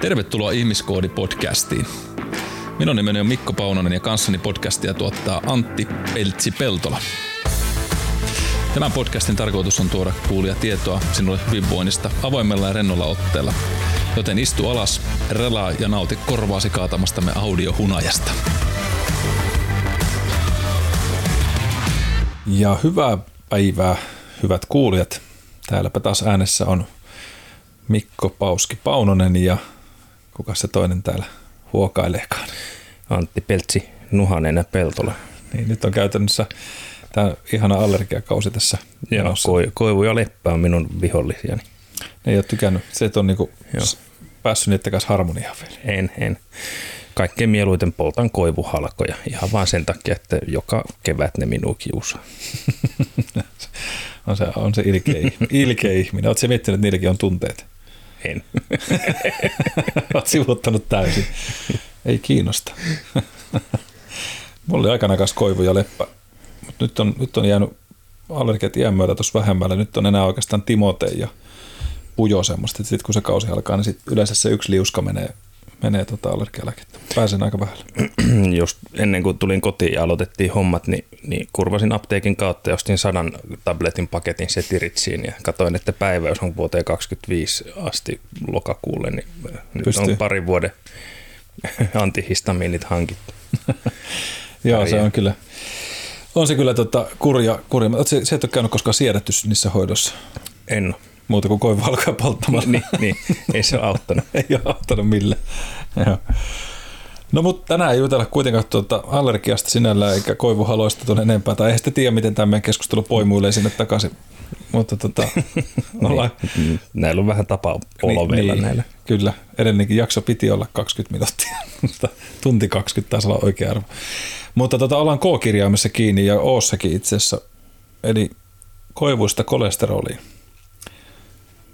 Tervetuloa Ihmiskoodi-podcastiin. Minun nimeni on Mikko Paunonen ja kanssani podcastia tuottaa Antti Peltsi-Peltola. Tämän podcastin tarkoitus on tuoda kuulia tietoa sinulle hyvinvoinnista avoimella ja rennolla otteella. Joten istu alas, relaa ja nauti korvaasi kaatamastamme audiohunajasta. Ja hyvää päivää, hyvät kuulijat. Täälläpä taas äänessä on Mikko Pauski Paunonen ja kuka se toinen täällä huokaileekaan? Antti Peltsi Nuhanen ja Peltola. Niin, nyt on käytännössä tämä ihana allergiakausi tässä Joo, ko- koivu ja leppä on minun vihollisiani. Ne ei ole tykännyt, se on niinku päässyt niiden kanssa harmoniaan vielä. En, en. Kaikkein mieluiten poltan koivuhalkoja ihan vaan sen takia, että joka kevät ne minua kiusaa. on se, on se ilkeä, ilkeä ihminen. Oletko miettinyt, että niilläkin on tunteet? En. Olet sivuttanut täysin. Ei kiinnosta. Mulla oli aikana kanssa koivu ja leppä, mutta nyt on, nyt on jäänyt allergiat iän myötä tuossa vähemmällä. Nyt on enää oikeastaan Timote ja Pujo semmoista. Sitten kun se kausi alkaa, niin sit yleensä se yksi liuska menee, menee tota allergialääkettä. Pääsen aika vähällä. Just ennen kuin tulin kotiin ja aloitettiin hommat, niin, niin kurvasin apteekin kautta ja ostin sadan tabletin paketin setiritsiin ja katsoin, että päiväys on vuoteen 25 asti lokakuulle, niin nyt Pystyy. on pari vuoden antihistamiinit hankittu. Joo, se on kyllä, on se kyllä tota, kurja, kurja. Se, se et ole käynyt koskaan siedätty niissä hoidossa. En ole. Muuta kuin koivu alkaa polttamaan. niin, niin, ei se ole auttanut. ei ole auttanut millä. No mutta tänään ei jutella kuitenkaan tuota allergiasta sinällä eikä koivuhaloista tuon enempää. Tai ei sitten tiedä, miten tämä meidän keskustelu poimuilee sinne takaisin. Mutta tota, ollaan... niin, näillä on vähän tapa olo niin, niin, näillä. Kyllä, edelleenkin jakso piti olla 20 minuuttia, mutta tunti 20 taisi olla oikea arvo. Mutta tota, ollaan K-kirjaimessa kiinni ja Oossakin itse asiassa, eli koivuista kolesteroliin.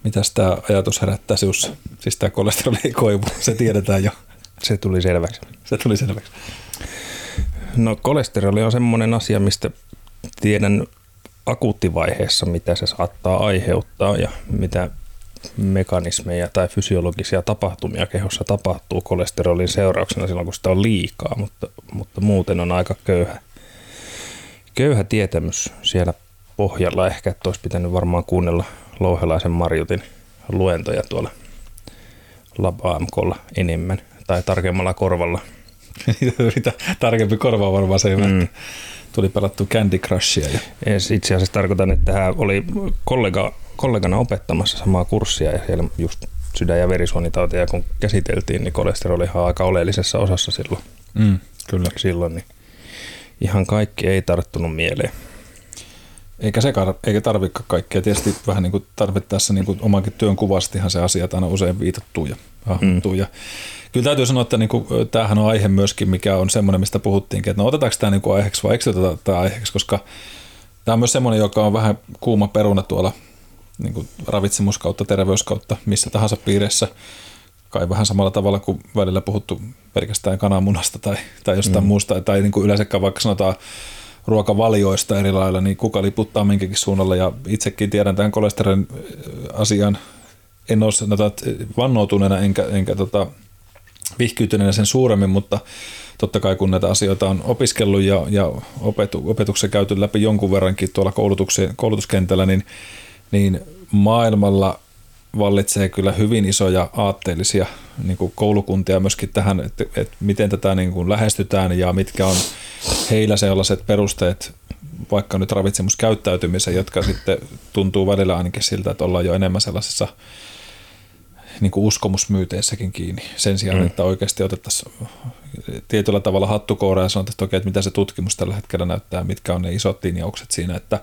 Mitäs tämä ajatus herättää sinussa? Siis tämä kolesteroli ei koivu, se tiedetään jo. Se tuli selväksi. Se tuli selväksi. No kolesteroli on semmoinen asia, mistä tiedän akuuttivaiheessa, mitä se saattaa aiheuttaa ja mitä mekanismeja tai fysiologisia tapahtumia kehossa tapahtuu kolesterolin seurauksena silloin, kun sitä on liikaa, mutta, mutta muuten on aika köyhä, köyhä tietämys siellä pohjalla. Ehkä, että olisi pitänyt varmaan kuunnella Louhelaisen Marjutin luentoja tuolla Lab AMKlla enemmän tai tarkemmalla korvalla. Mitä tarkempi korva varmaan se mm. Tuli pelattu Candy Crushia. Ja... Itse asiassa tarkoitan, että hän oli kollega, kollegana opettamassa samaa kurssia ja siellä just sydän- ja verisuonitauteja kun käsiteltiin, niin kolesteroli on aika oleellisessa osassa silloin. Mm, kyllä. Silloin, niin ihan kaikki ei tarttunut mieleen. Eikä se eikä tarvitse kaikkea. Tietysti vähän niin kuin tarvittaessa niin kuin omankin työn kuvastihan se asia aina usein viitattuu ja hahmottuu. Mm. Ja kyllä täytyy sanoa, että niin kuin, tämähän on aihe myöskin, mikä on semmoinen, mistä puhuttiinkin, että no otetaanko tämä niin kuin aiheeksi vai eikö oteta tämä aiheeksi, koska tämä on myös semmoinen, joka on vähän kuuma peruna tuolla niin kuin ravitsemus kautta, terveys kautta, missä tahansa piirissä. Kai vähän samalla tavalla kuin välillä puhuttu pelkästään kananmunasta tai, tai jostain mm. muusta, tai niin kuin yleensäkään vaikka sanotaan ruokavalioista eri lailla, niin kuka liputtaa minkäkin suunnalla. Ja itsekin tiedän tämän kolesterolin asian, en ole sanotaan, vannoutuneena enkä, enkä tota, vihkyytyneenä sen suuremmin, mutta totta kai kun näitä asioita on opiskellut ja, ja opetu, opetuksen käyty läpi jonkun verrankin tuolla koulutuskentällä, niin, niin maailmalla vallitsee kyllä hyvin isoja aatteellisia niin kuin koulukuntia myöskin tähän, että, että miten tätä niin kuin lähestytään ja mitkä on heillä sellaiset perusteet vaikka nyt ravitsemuskäyttäytymiseen, jotka sitten tuntuu välillä ainakin siltä, että ollaan jo enemmän sellaisessa niin kuin uskomusmyyteissäkin kiinni sen sijaan, mm. että oikeasti otettaisiin tietyllä tavalla hattukoura ja sanotaan, että, okei, että mitä se tutkimus tällä hetkellä näyttää, mitkä on ne isot linjaukset siinä, että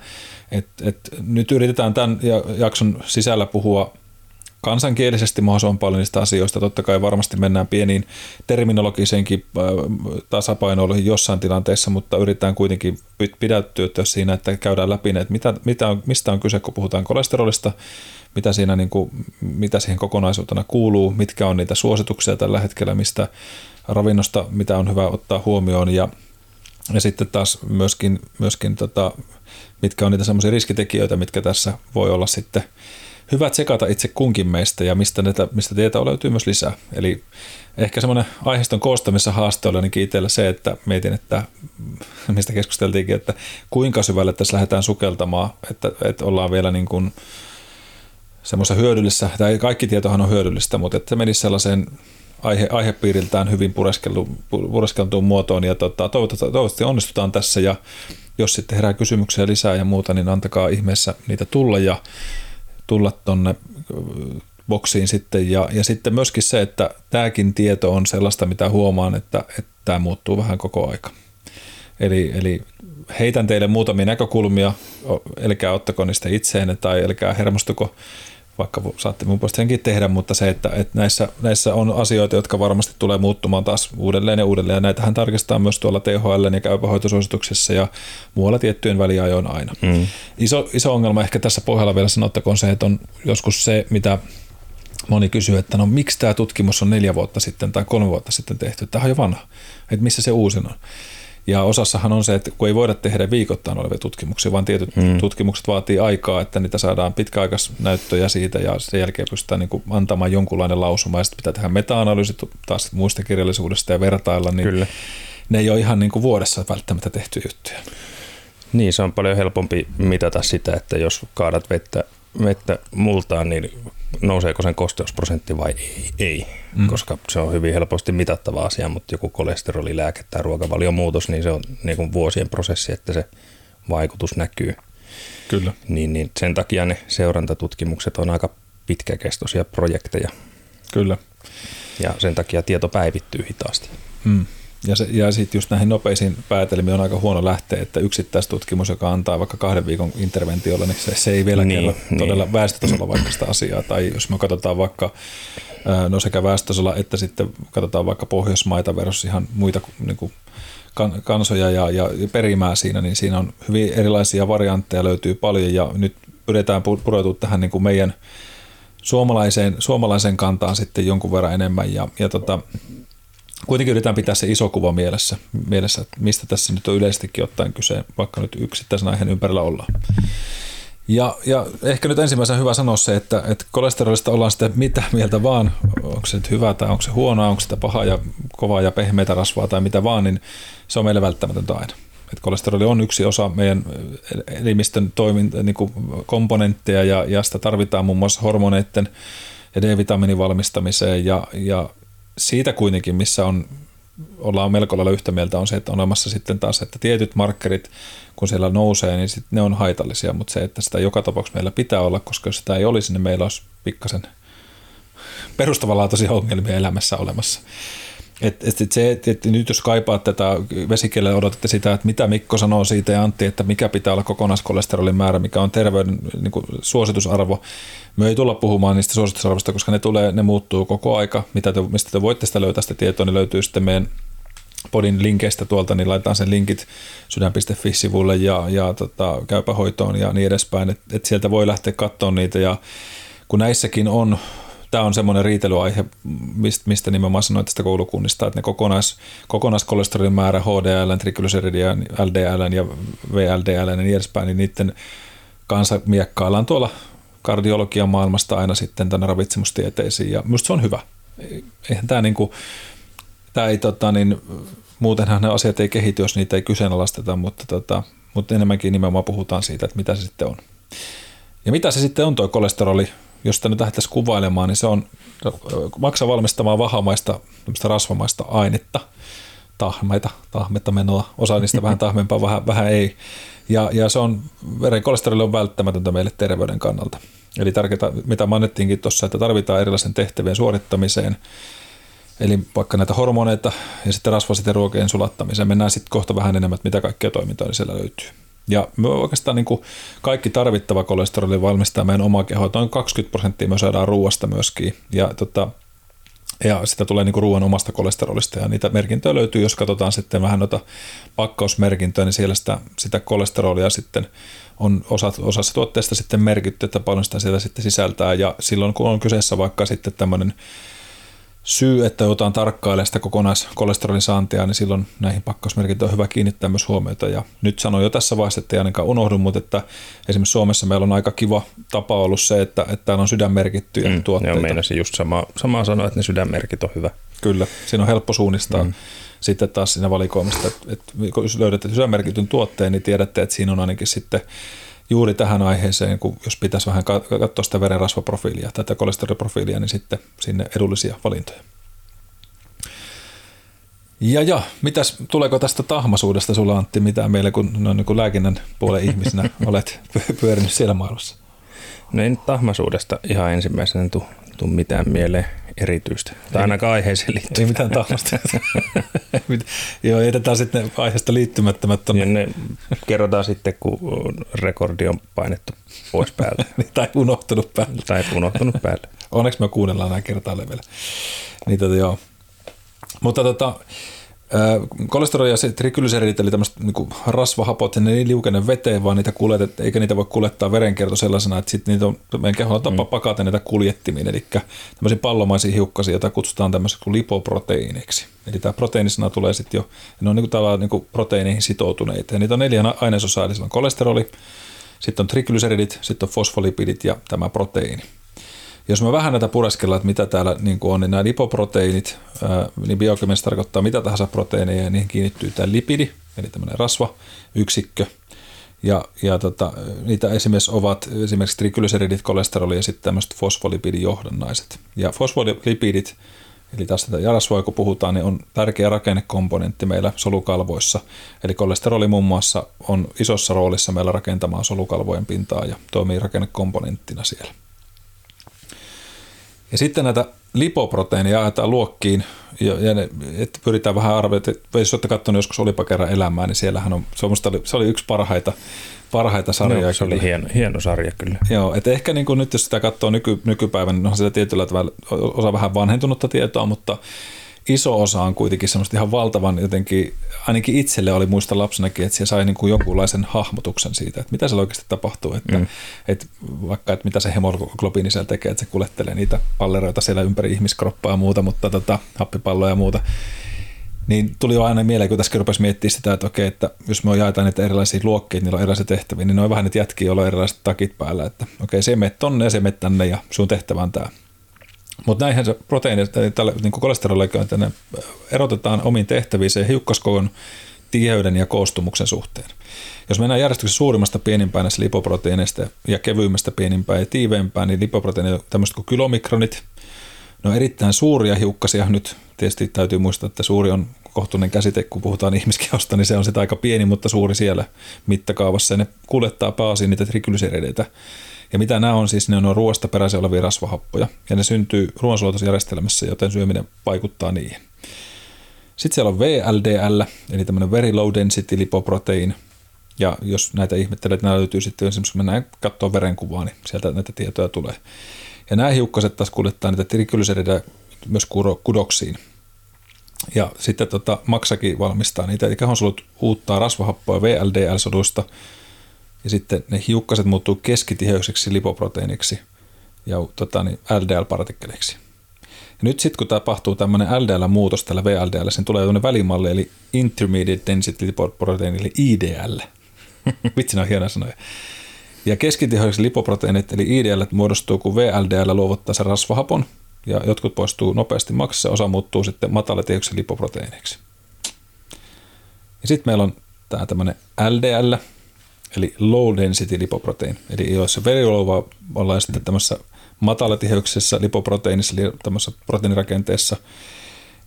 et, et nyt yritetään tämän jakson sisällä puhua kansankielisesti mahdollisimman paljon niistä asioista. Totta kai varmasti mennään pieniin terminologiseenkin äh, tasapainoiluihin jossain tilanteessa, mutta yritetään kuitenkin pidättyä siinä, että käydään läpi, että mitä, mitä on, mistä on kyse, kun puhutaan kolesterolista, mitä, siinä niin kuin, mitä siihen kokonaisuutena kuuluu, mitkä on niitä suosituksia tällä hetkellä, mistä ravinnosta, mitä on hyvä ottaa huomioon ja, ja sitten taas myöskin, myöskin tota, mitkä on niitä semmoisia riskitekijöitä, mitkä tässä voi olla sitten hyvä tsekata itse kunkin meistä ja mistä, näitä, mistä tietoa löytyy myös lisää. Eli ehkä semmoinen aiheiston koostamissa haaste oli ainakin itsellä se, että mietin, että mistä keskusteltiinkin, että kuinka syvälle tässä lähdetään sukeltamaan, että, että ollaan vielä niin kuin semmoisessa hyödyllisessä, tai kaikki tietohan on hyödyllistä, mutta että se menisi sellaiseen aihe, aihepiiriltään hyvin pureskeltuun muotoon ja tota, toivottavasti, toivottavasti onnistutaan tässä ja jos sitten herää kysymyksiä lisää ja muuta, niin antakaa ihmeessä niitä tulla ja tulla tonne boksiin sitten. Ja, ja sitten myöskin se, että tämäkin tieto on sellaista, mitä huomaan, että, että tämä muuttuu vähän koko aika. Eli, eli heitän teille muutamia näkökulmia, älkää ottako niistä itseenne tai älkää hermostuko vaikka saatte mun puolesta senkin tehdä, mutta se, että, että näissä, näissä on asioita, jotka varmasti tulee muuttumaan taas uudelleen ja uudelleen, ja näitähän tarkistetaan myös tuolla THL ja käypähoitosuosituksessa ja muualla tiettyjen väliajoin aina. Mm. Iso, iso ongelma ehkä tässä pohjalla vielä sanottakoon se, että on joskus se, mitä moni kysyy, että no miksi tämä tutkimus on neljä vuotta sitten tai kolme vuotta sitten tehty, tämä on jo vanha, että missä se uusin on. Ja osassahan on se, että kun ei voida tehdä viikoittain olevia tutkimuksia, vaan tietyt hmm. tutkimukset vaatii aikaa, että niitä saadaan pitkäaikaisnäyttöjä siitä ja sen jälkeen pystytään niin kuin antamaan jonkunlainen lausuma ja sitten pitää tehdä meta-analyysit taas muista kirjallisuudesta ja vertailla, niin Kyllä. ne ei ole ihan niin kuin vuodessa välttämättä tehty juttuja. Niin, se on paljon helpompi mitata sitä, että jos kaadat vettä, vettä multaan, niin nouseeko sen kosteusprosentti vai ei, ei mm. koska se on hyvin helposti mitattava asia, mutta joku kolesterolilääke tai ruokavalion muutos, niin se on niin kuin vuosien prosessi, että se vaikutus näkyy. Kyllä. Niin, niin sen takia ne seurantatutkimukset on aika pitkäkestoisia projekteja. Kyllä. Ja sen takia tieto päivittyy hitaasti. Mm. Ja, se, ja sitten just näihin nopeisiin päätelmiin on aika huono lähteä, että yksittäistutkimus, joka antaa vaikka kahden viikon interventiolla, niin se, se ei vielä niin, kerro niin. todella väestötasolla vaikka sitä asiaa. Tai jos me katsotaan vaikka no sekä väestötasolla että sitten katsotaan vaikka Pohjoismaita versus ihan muita niin kuin kansoja ja, ja perimää siinä, niin siinä on hyvin erilaisia variantteja löytyy paljon ja nyt pyritään pureutua tähän niin kuin meidän suomalaiseen, suomalaiseen kantaan sitten jonkun verran enemmän ja, ja tota, kuitenkin yritetään pitää se iso kuva mielessä, mielessä, että mistä tässä nyt on yleisestikin ottaen kyse, vaikka nyt yksittäisen aiheen ympärillä ollaan. Ja, ja ehkä nyt ensimmäisenä hyvä sanoa se, että, että kolesterolista ollaan sitten mitä mieltä vaan, onko se nyt hyvä tai onko se huonoa, onko sitä pahaa ja kovaa ja pehmeitä rasvaa tai mitä vaan, niin se on meille välttämätöntä aina. Et kolesteroli on yksi osa meidän elimistön toiminta, niin komponentteja ja, ja sitä tarvitaan muun muassa hormoneiden ja D-vitamiinin valmistamiseen ja, ja siitä kuitenkin, missä on, ollaan melko lailla yhtä mieltä, on se, että on olemassa sitten taas, että tietyt markkerit, kun siellä nousee, niin sitten ne on haitallisia, mutta se, että sitä joka tapauksessa meillä pitää olla, koska jos sitä ei olisi, niin meillä olisi pikkasen perustavanlaatuisia ongelmia elämässä olemassa. Et, et, et se, että et nyt jos kaipaat tätä vesikielellä, odotatte sitä, että mitä Mikko sanoo siitä ja Antti, että mikä pitää olla kokonaiskolesterolin määrä, mikä on terveyden niin kuin, suositusarvo. Me ei tulla puhumaan niistä suositusarvoista, koska ne, tulee, ne muuttuu koko aika. Mitä te, mistä te voitte sitä löytää sitä tietoa, niin löytyy sitten meidän podin linkeistä tuolta, niin laitetaan sen linkit sydän.fi-sivulle ja, ja tota, käypähoitoon ja niin edespäin, että et sieltä voi lähteä katsomaan niitä ja kun näissäkin on tämä on semmoinen riitelyaihe, mistä, mistä nimenomaan sanoin tästä koulukunnista, että ne kokonais, kokonaiskolesterolin määrä, HDL, triglyceridien, LDL ja VLDL ja niin edespäin, niin niiden kanssa miekkaillaan tuolla kardiologian maailmasta aina sitten tänne ravitsemustieteisiin ja minusta se on hyvä. Eihän tämä niinku, tämä ei tota, niin, muutenhan ne asiat ei kehity, jos niitä ei kyseenalaisteta, mutta, tota, mutta enemmänkin nimenomaan puhutaan siitä, että mitä se sitten on. Ja mitä se sitten on tuo kolesteroli? Jos sitä nyt lähdettäisiin kuvailemaan, niin se on maksa valmistamaan vahamaista, rasvamaista ainetta, tahmeita, tahmetta menoa, osa niistä vähän tahmempaa, vähän, vähän ei. Ja, ja se on, veren kolesteroli on välttämätöntä meille terveyden kannalta. Eli tärkeää, mitä mainittiinkin tuossa, että tarvitaan erilaisen tehtävien suorittamiseen, eli vaikka näitä hormoneita ja sitten rasvaisten ruokien sulattamiseen. Mennään sitten kohta vähän enemmän, että mitä kaikkea toimintaa niin siellä löytyy. Ja me oikeastaan niin kuin kaikki tarvittava kolesteroli valmistaa meidän omaa kehoa. Noin 20 prosenttia me saadaan ruoasta myöskin. Ja, tota, ja sitä tulee niin kuin ruoan omasta kolesterolista. Ja niitä merkintöjä löytyy, jos katsotaan sitten vähän noita pakkausmerkintöjä, niin siellä sitä, sitä kolesterolia sitten on osa, osassa tuotteista sitten merkitty, että paljon sitä siellä sitten sisältää. Ja silloin kun on kyseessä vaikka sitten tämmöinen syy, että joudutaan tarkkailemaan sitä kokonaiskolesterolin saantia, niin silloin näihin pakkausmerkintöihin on hyvä kiinnittää myös huomiota. Ja nyt sanon jo tässä vaiheessa, että ei ainakaan unohdu, mutta että esimerkiksi Suomessa meillä on aika kiva tapa ollut se, että, että täällä on sydänmerkittyjä mm, tuotteita. Joo, meinasin just sama, samaa sanoa, että ne sydänmerkit on hyvä. Kyllä, siinä on helppo suunnistaa. Mm. Sitten taas siinä valikoimista, että, että jos löydätte sydänmerkityn tuotteen, niin tiedätte, että siinä on ainakin sitten juuri tähän aiheeseen, kun jos pitäisi vähän katsoa sitä verenrasvaprofiilia, tätä kolesteroliprofiilia, niin sitten sinne edullisia valintoja. Ja ja, mitäs, tuleeko tästä tahmasuudesta sulla Antti mitään meille, kun, no, niin kuin lääkinnän puolen ihmisenä olet pyörinyt siellä maailmassa? No ei nyt tahmasuudesta ihan ensimmäisenä tule tu mitään mieleen erityistä. Tai ainakaan aiheeseen liittyvää. Ei mitään tahmasta. Joo, jätetään sitten aiheesta liittymättömät tonne. ne kerrotaan sitten, kun rekordi on painettu pois päältä. Tai unohtunut päälle. Tai unohtunut päälle. Onneksi me kuunnellaan nämä kertaalleen vielä. Niin, tota, joo. Mutta tota, Kolesteroli ja triglyceridit, eli tämmöiset niin rasvahapot, ne ei liukene veteen, vaan niitä kuljetet, eikä niitä voi kuljettaa verenkierto sellaisena, että sitten niitä on, meidän keholla tapa mm. pakata niitä kuljettimiin, eli tämmöisiä pallomaisia hiukkasia, joita kutsutaan tämmöiseksi kuin lipoproteiineiksi. Eli tämä proteiinisena tulee sitten jo, ne on niin kuin niin proteiineihin sitoutuneita, ja niitä on neljä ainesosaa, eli on kolesteroli, sitten on triglyceridit, sitten on fosfolipidit ja tämä proteiini. Jos me vähän näitä pureskellaan, että mitä täällä niin on, niin nämä lipoproteiinit, niin biokemiassa tarkoittaa mitä tahansa proteiineja, ja niihin kiinnittyy tämä lipidi, eli tämmöinen rasvayksikkö, ja, ja tota, niitä esimerkiksi ovat esimerkiksi triglyceridit, kolesteroli ja sitten tämmöiset fosfolipidijohdannaiset. Ja fosfolipidit, eli tästä rasvaa kun puhutaan, niin on tärkeä rakennekomponentti meillä solukalvoissa. Eli kolesteroli muun muassa on isossa roolissa meillä rakentamaan solukalvojen pintaa ja toimii rakennekomponenttina siellä. Ja sitten näitä lipoproteiineja jaetaan luokkiin, ja, ja ne, että pyritään vähän arvioida, että jos olette katsonut joskus Olipa kerran elämää, niin siellähän on, se, oli, se oli yksi parhaita, parhaita sarjoja. No, se oli hieno, hieno sarja kyllä. Joo, että ehkä niin kuin nyt jos sitä katsoo nyky, nykypäivän, niin onhan sitä tietyllä tavalla osa vähän vanhentunutta tietoa, mutta iso osa on kuitenkin semmoista ihan valtavan jotenkin, ainakin itselle oli muista lapsenakin, että se sai niin kuin jonkunlaisen hahmotuksen siitä, että mitä siellä oikeasti tapahtuu, että, mm. että vaikka että mitä se hemoglobiini siellä tekee, että se kuljettelee niitä palleroita siellä ympäri ihmiskroppaa ja muuta, mutta tota, happipalloja ja muuta, niin tuli jo aina mieleen, kun tässä rupesi miettimään sitä, että okei, että jos me jaetaan niitä erilaisia luokkia, niillä on erilaisia tehtäviä, niin ne on vähän niitä jätkiä, joilla on erilaiset takit päällä, että okei, se menet tonne ja se menet tänne ja sun tehtävä on tämä. Mutta näinhän se proteiinit, tällä niin kolesterolikin, että ne erotetaan omiin tehtäviin hiukkaskoon tiheyden ja koostumuksen suhteen. Jos mennään järjestyksessä suurimmasta pienimpään näistä lipoproteiineista ja kevyimmästä pienimpään ja tiiveempään, niin lipoproteiinit tämmöiset kuin kilomikronit. Ne on erittäin suuria hiukkasia. Nyt tietysti täytyy muistaa, että suuri on kohtuullinen käsite, kun puhutaan ihmiskehosta, niin se on sitä aika pieni, mutta suuri siellä mittakaavassa. Ja ne kuljettaa pääasiin niitä triglycerideitä ja mitä nämä on siis, ne on ruoasta peräisin olevia rasvahappoja ja ne syntyy ruoansulatusjärjestelmässä, joten syöminen vaikuttaa niihin. Sitten siellä on VLDL, eli tämmöinen Very Low Density Lipoprotein, ja jos näitä ihmettelee, että nämä löytyy sitten esimerkiksi, kun mennään katsoa verenkuvaa, niin sieltä näitä tietoja tulee. Ja nämä hiukkaset taas kuljettaa niitä triglycerideja myös kudoksiin. Ja sitten tota, maksakin valmistaa niitä, eli kehonsolut uuttaa rasvahappoa VLDL-soduista, ja sitten ne hiukkaset muuttuu keskitiheykseksi lipoproteiiniksi ja tota, niin LDL-partikkeleiksi. Ja nyt sitten kun tapahtuu tämmöinen LDL-muutos tällä VLDL, sen tulee tämmöinen välimalli, eli Intermediate Density Lipoprotein, eli IDL. Vitsi, on hienoja sanoja. Ja keskitiheydeksi lipoproteiinit, eli IDL, muodostuu, kun VLDL luovuttaa sen rasvahapon, ja jotkut poistuu nopeasti maksassa, osa muuttuu sitten matalatiheyksen lipoproteiiniksi. Ja sitten meillä on tämä tämmöinen LDL, eli low density lipoprotein, eli joissa verioluva ollaan sitten tämmöisessä matalatiheyksessä lipoproteiinissa, eli tämmöisessä proteiinirakenteessa,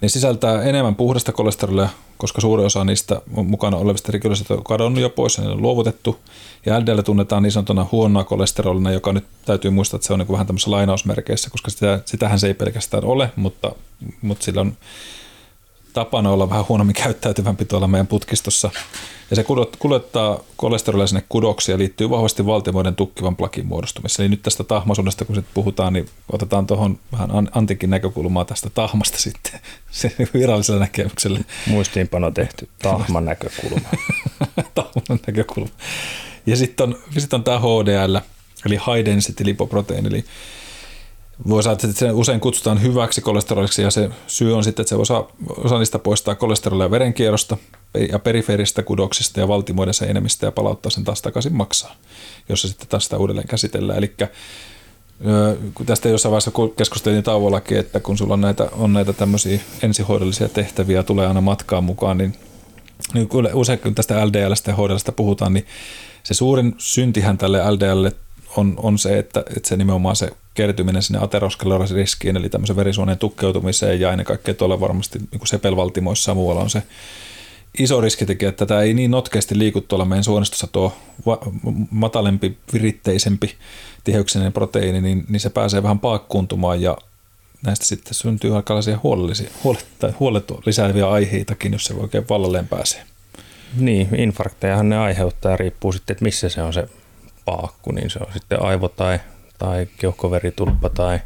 ne sisältää enemmän puhdasta kolesterolia, koska suuri osa niistä mukana olevista rikollisista on kadonnut jo pois ja ne on luovutettu. Ja LDL tunnetaan niin sanotuna huonoa kolesterolina, joka nyt täytyy muistaa, että se on niin vähän tämmöisessä lainausmerkeissä, koska sitä, sitähän se ei pelkästään ole, mutta, mutta sillä on tapana olla vähän huonommin käyttäytyvämpi tuolla meidän putkistossa. Ja se kuljettaa kolesterolia sinne kudoksia ja liittyy vahvasti valtimoiden tukkivan plakin muodostumiseen. Eli nyt tästä tahmaisuudesta, kun sitten puhutaan, niin otetaan tuohon vähän antikin näkökulmaa tästä tahmasta sitten se virallisella näkemyksellä. Muistiinpano tehty, tahman näkökulma. tahman näkökulma. Ja sitten on, sit on tämä HDL, eli High Density Lipoprotein, eli voi saada, että se usein kutsutaan hyväksi kolesteroliksi ja se syy on sitten, että se osa, osa niistä poistaa kolesterolia verenkierrosta ja perifeeristä kudoksista ja valtimoiden seinämistä ja palauttaa sen taas takaisin maksaa, jos se sitten taas sitä uudelleen käsitellään. Eli tästä jossain vaiheessa keskusteltiin tauollakin, että kun sulla on näitä, on näitä tämmöisiä ensihoidollisia tehtäviä, tulee aina matkaan mukaan, niin, niin usein kun tästä LDLstä ja hoidollista puhutaan, niin se suurin syntihän tälle LDLlle on, on se, että, että se nimenomaan se kertyminen sinne ateroskleroosiriskiin, eli tämmöisen verisuonien tukkeutumiseen ja ennen kaikkea tuolla varmasti niin sepelvaltimoissa muualla on se iso riskitekijä, että tämä ei niin notkeasti liiku tuolla meidän suonistossa tuo matalempi, viritteisempi tiheyksinen proteiini, niin, niin se pääsee vähän paakkuuntumaan ja näistä sitten syntyy aika huolellisia, huolet, lisääviä aiheitakin, jos se oikein vallalleen pääsee. Niin, infarktejahan ne aiheuttaa, riippuu sitten, että missä se on se paakku, niin se on sitten aivo tai, tai keuhkoveritulppa tai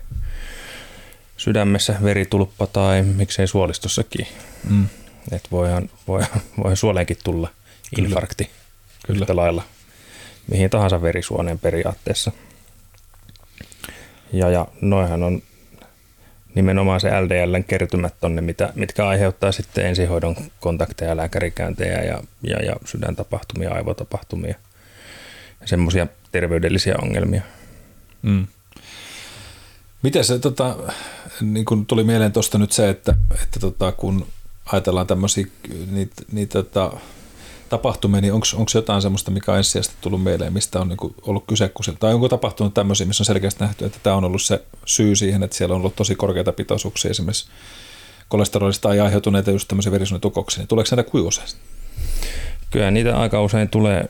sydämessä veritulppa tai miksei suolistossakin. Mm. Että voihan, voihan, voihan suoleenkin tulla Kyllä. infarkti Kyllä. yhtä lailla mihin tahansa verisuoneen periaatteessa. Ja, ja noihan on nimenomaan se LDLn kertymät tonne, mitä, mitkä aiheuttaa sitten ensihoidon kontakteja, lääkärikäyntejä ja, ja, ja sydäntapahtumia, aivotapahtumia semmoisia terveydellisiä ongelmia. Mm. Miten se, tota, niin kun tuli mieleen tuosta nyt se, että, että tota, kun ajatellaan tämmöisiä niitä, niitä tota, tapahtumia, niin onko jotain semmoista, mikä on ensisijaisesti tullut mieleen, mistä on niinku ollut kyse, kun se, tai onko tapahtunut tämmöisiä, missä on selkeästi nähty, että tämä on ollut se syy siihen, että siellä on ollut tosi korkeita pitoisuuksia esimerkiksi kolesterolista ei aiheutuneita just tämmöisiä verisuonitukoksia, niin tuleeko näitä kuin usein? Kyllä niitä aika usein tulee,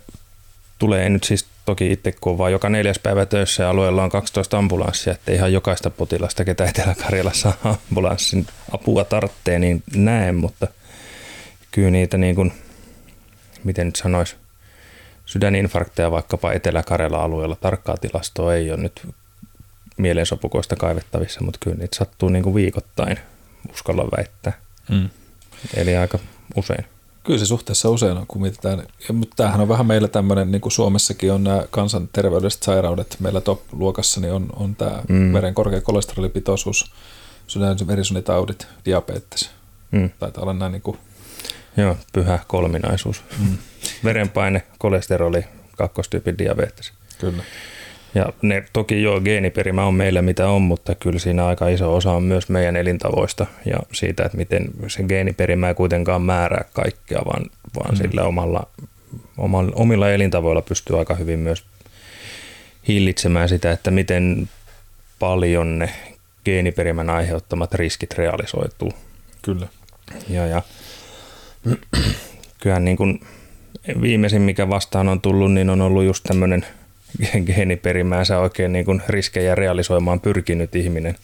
tulee nyt siis toki itse kun vaan joka neljäs päivä töissä ja alueella on 12 ambulanssia, että ihan jokaista potilasta, ketä Etelä-Karjalassa ambulanssin apua tarvitsee, niin näen, mutta kyllä niitä niin kuin, miten nyt sanoisi, sydäninfarkteja vaikkapa Etelä-Karjala-alueella, tarkkaa tilastoa ei ole nyt mielensopukoista kaivettavissa, mutta kyllä niitä sattuu niin kuin viikoittain, uskalla väittää. Mm. Eli aika usein. Kyllä se suhteessa usein on, kun mietitään. Ja, mutta tämähän on vähän meillä tämmöinen, niin kuin Suomessakin on nämä kansanterveydelliset sairaudet. Meillä top-luokassa niin on, on tämä mm. veren korkea kolesterolipitoisuus, sydän- ja verisuonitaudit, diabetes. Mm. Taitaa olla näin niin kuin Joo, pyhä kolminaisuus. Mm. Verenpaine, kolesteroli, kakkostyypin diabetes. Kyllä. Ja ne toki joo, geeniperimä on meillä mitä on, mutta kyllä siinä aika iso osa on myös meidän elintavoista ja siitä, että miten se geeniperimä ei kuitenkaan määrää kaikkea, vaan, vaan mm. sillä omalla, omalla, omilla elintavoilla pystyy aika hyvin myös hillitsemään sitä, että miten paljon ne geeniperimän aiheuttamat riskit realisoituu. Kyllä. Ja, ja kyllähän niin kuin viimeisin, mikä vastaan on tullut, niin on ollut just tämmöinen – geeniperimäänsä oikein niin kuin riskejä realisoimaan pyrkinyt ihminen.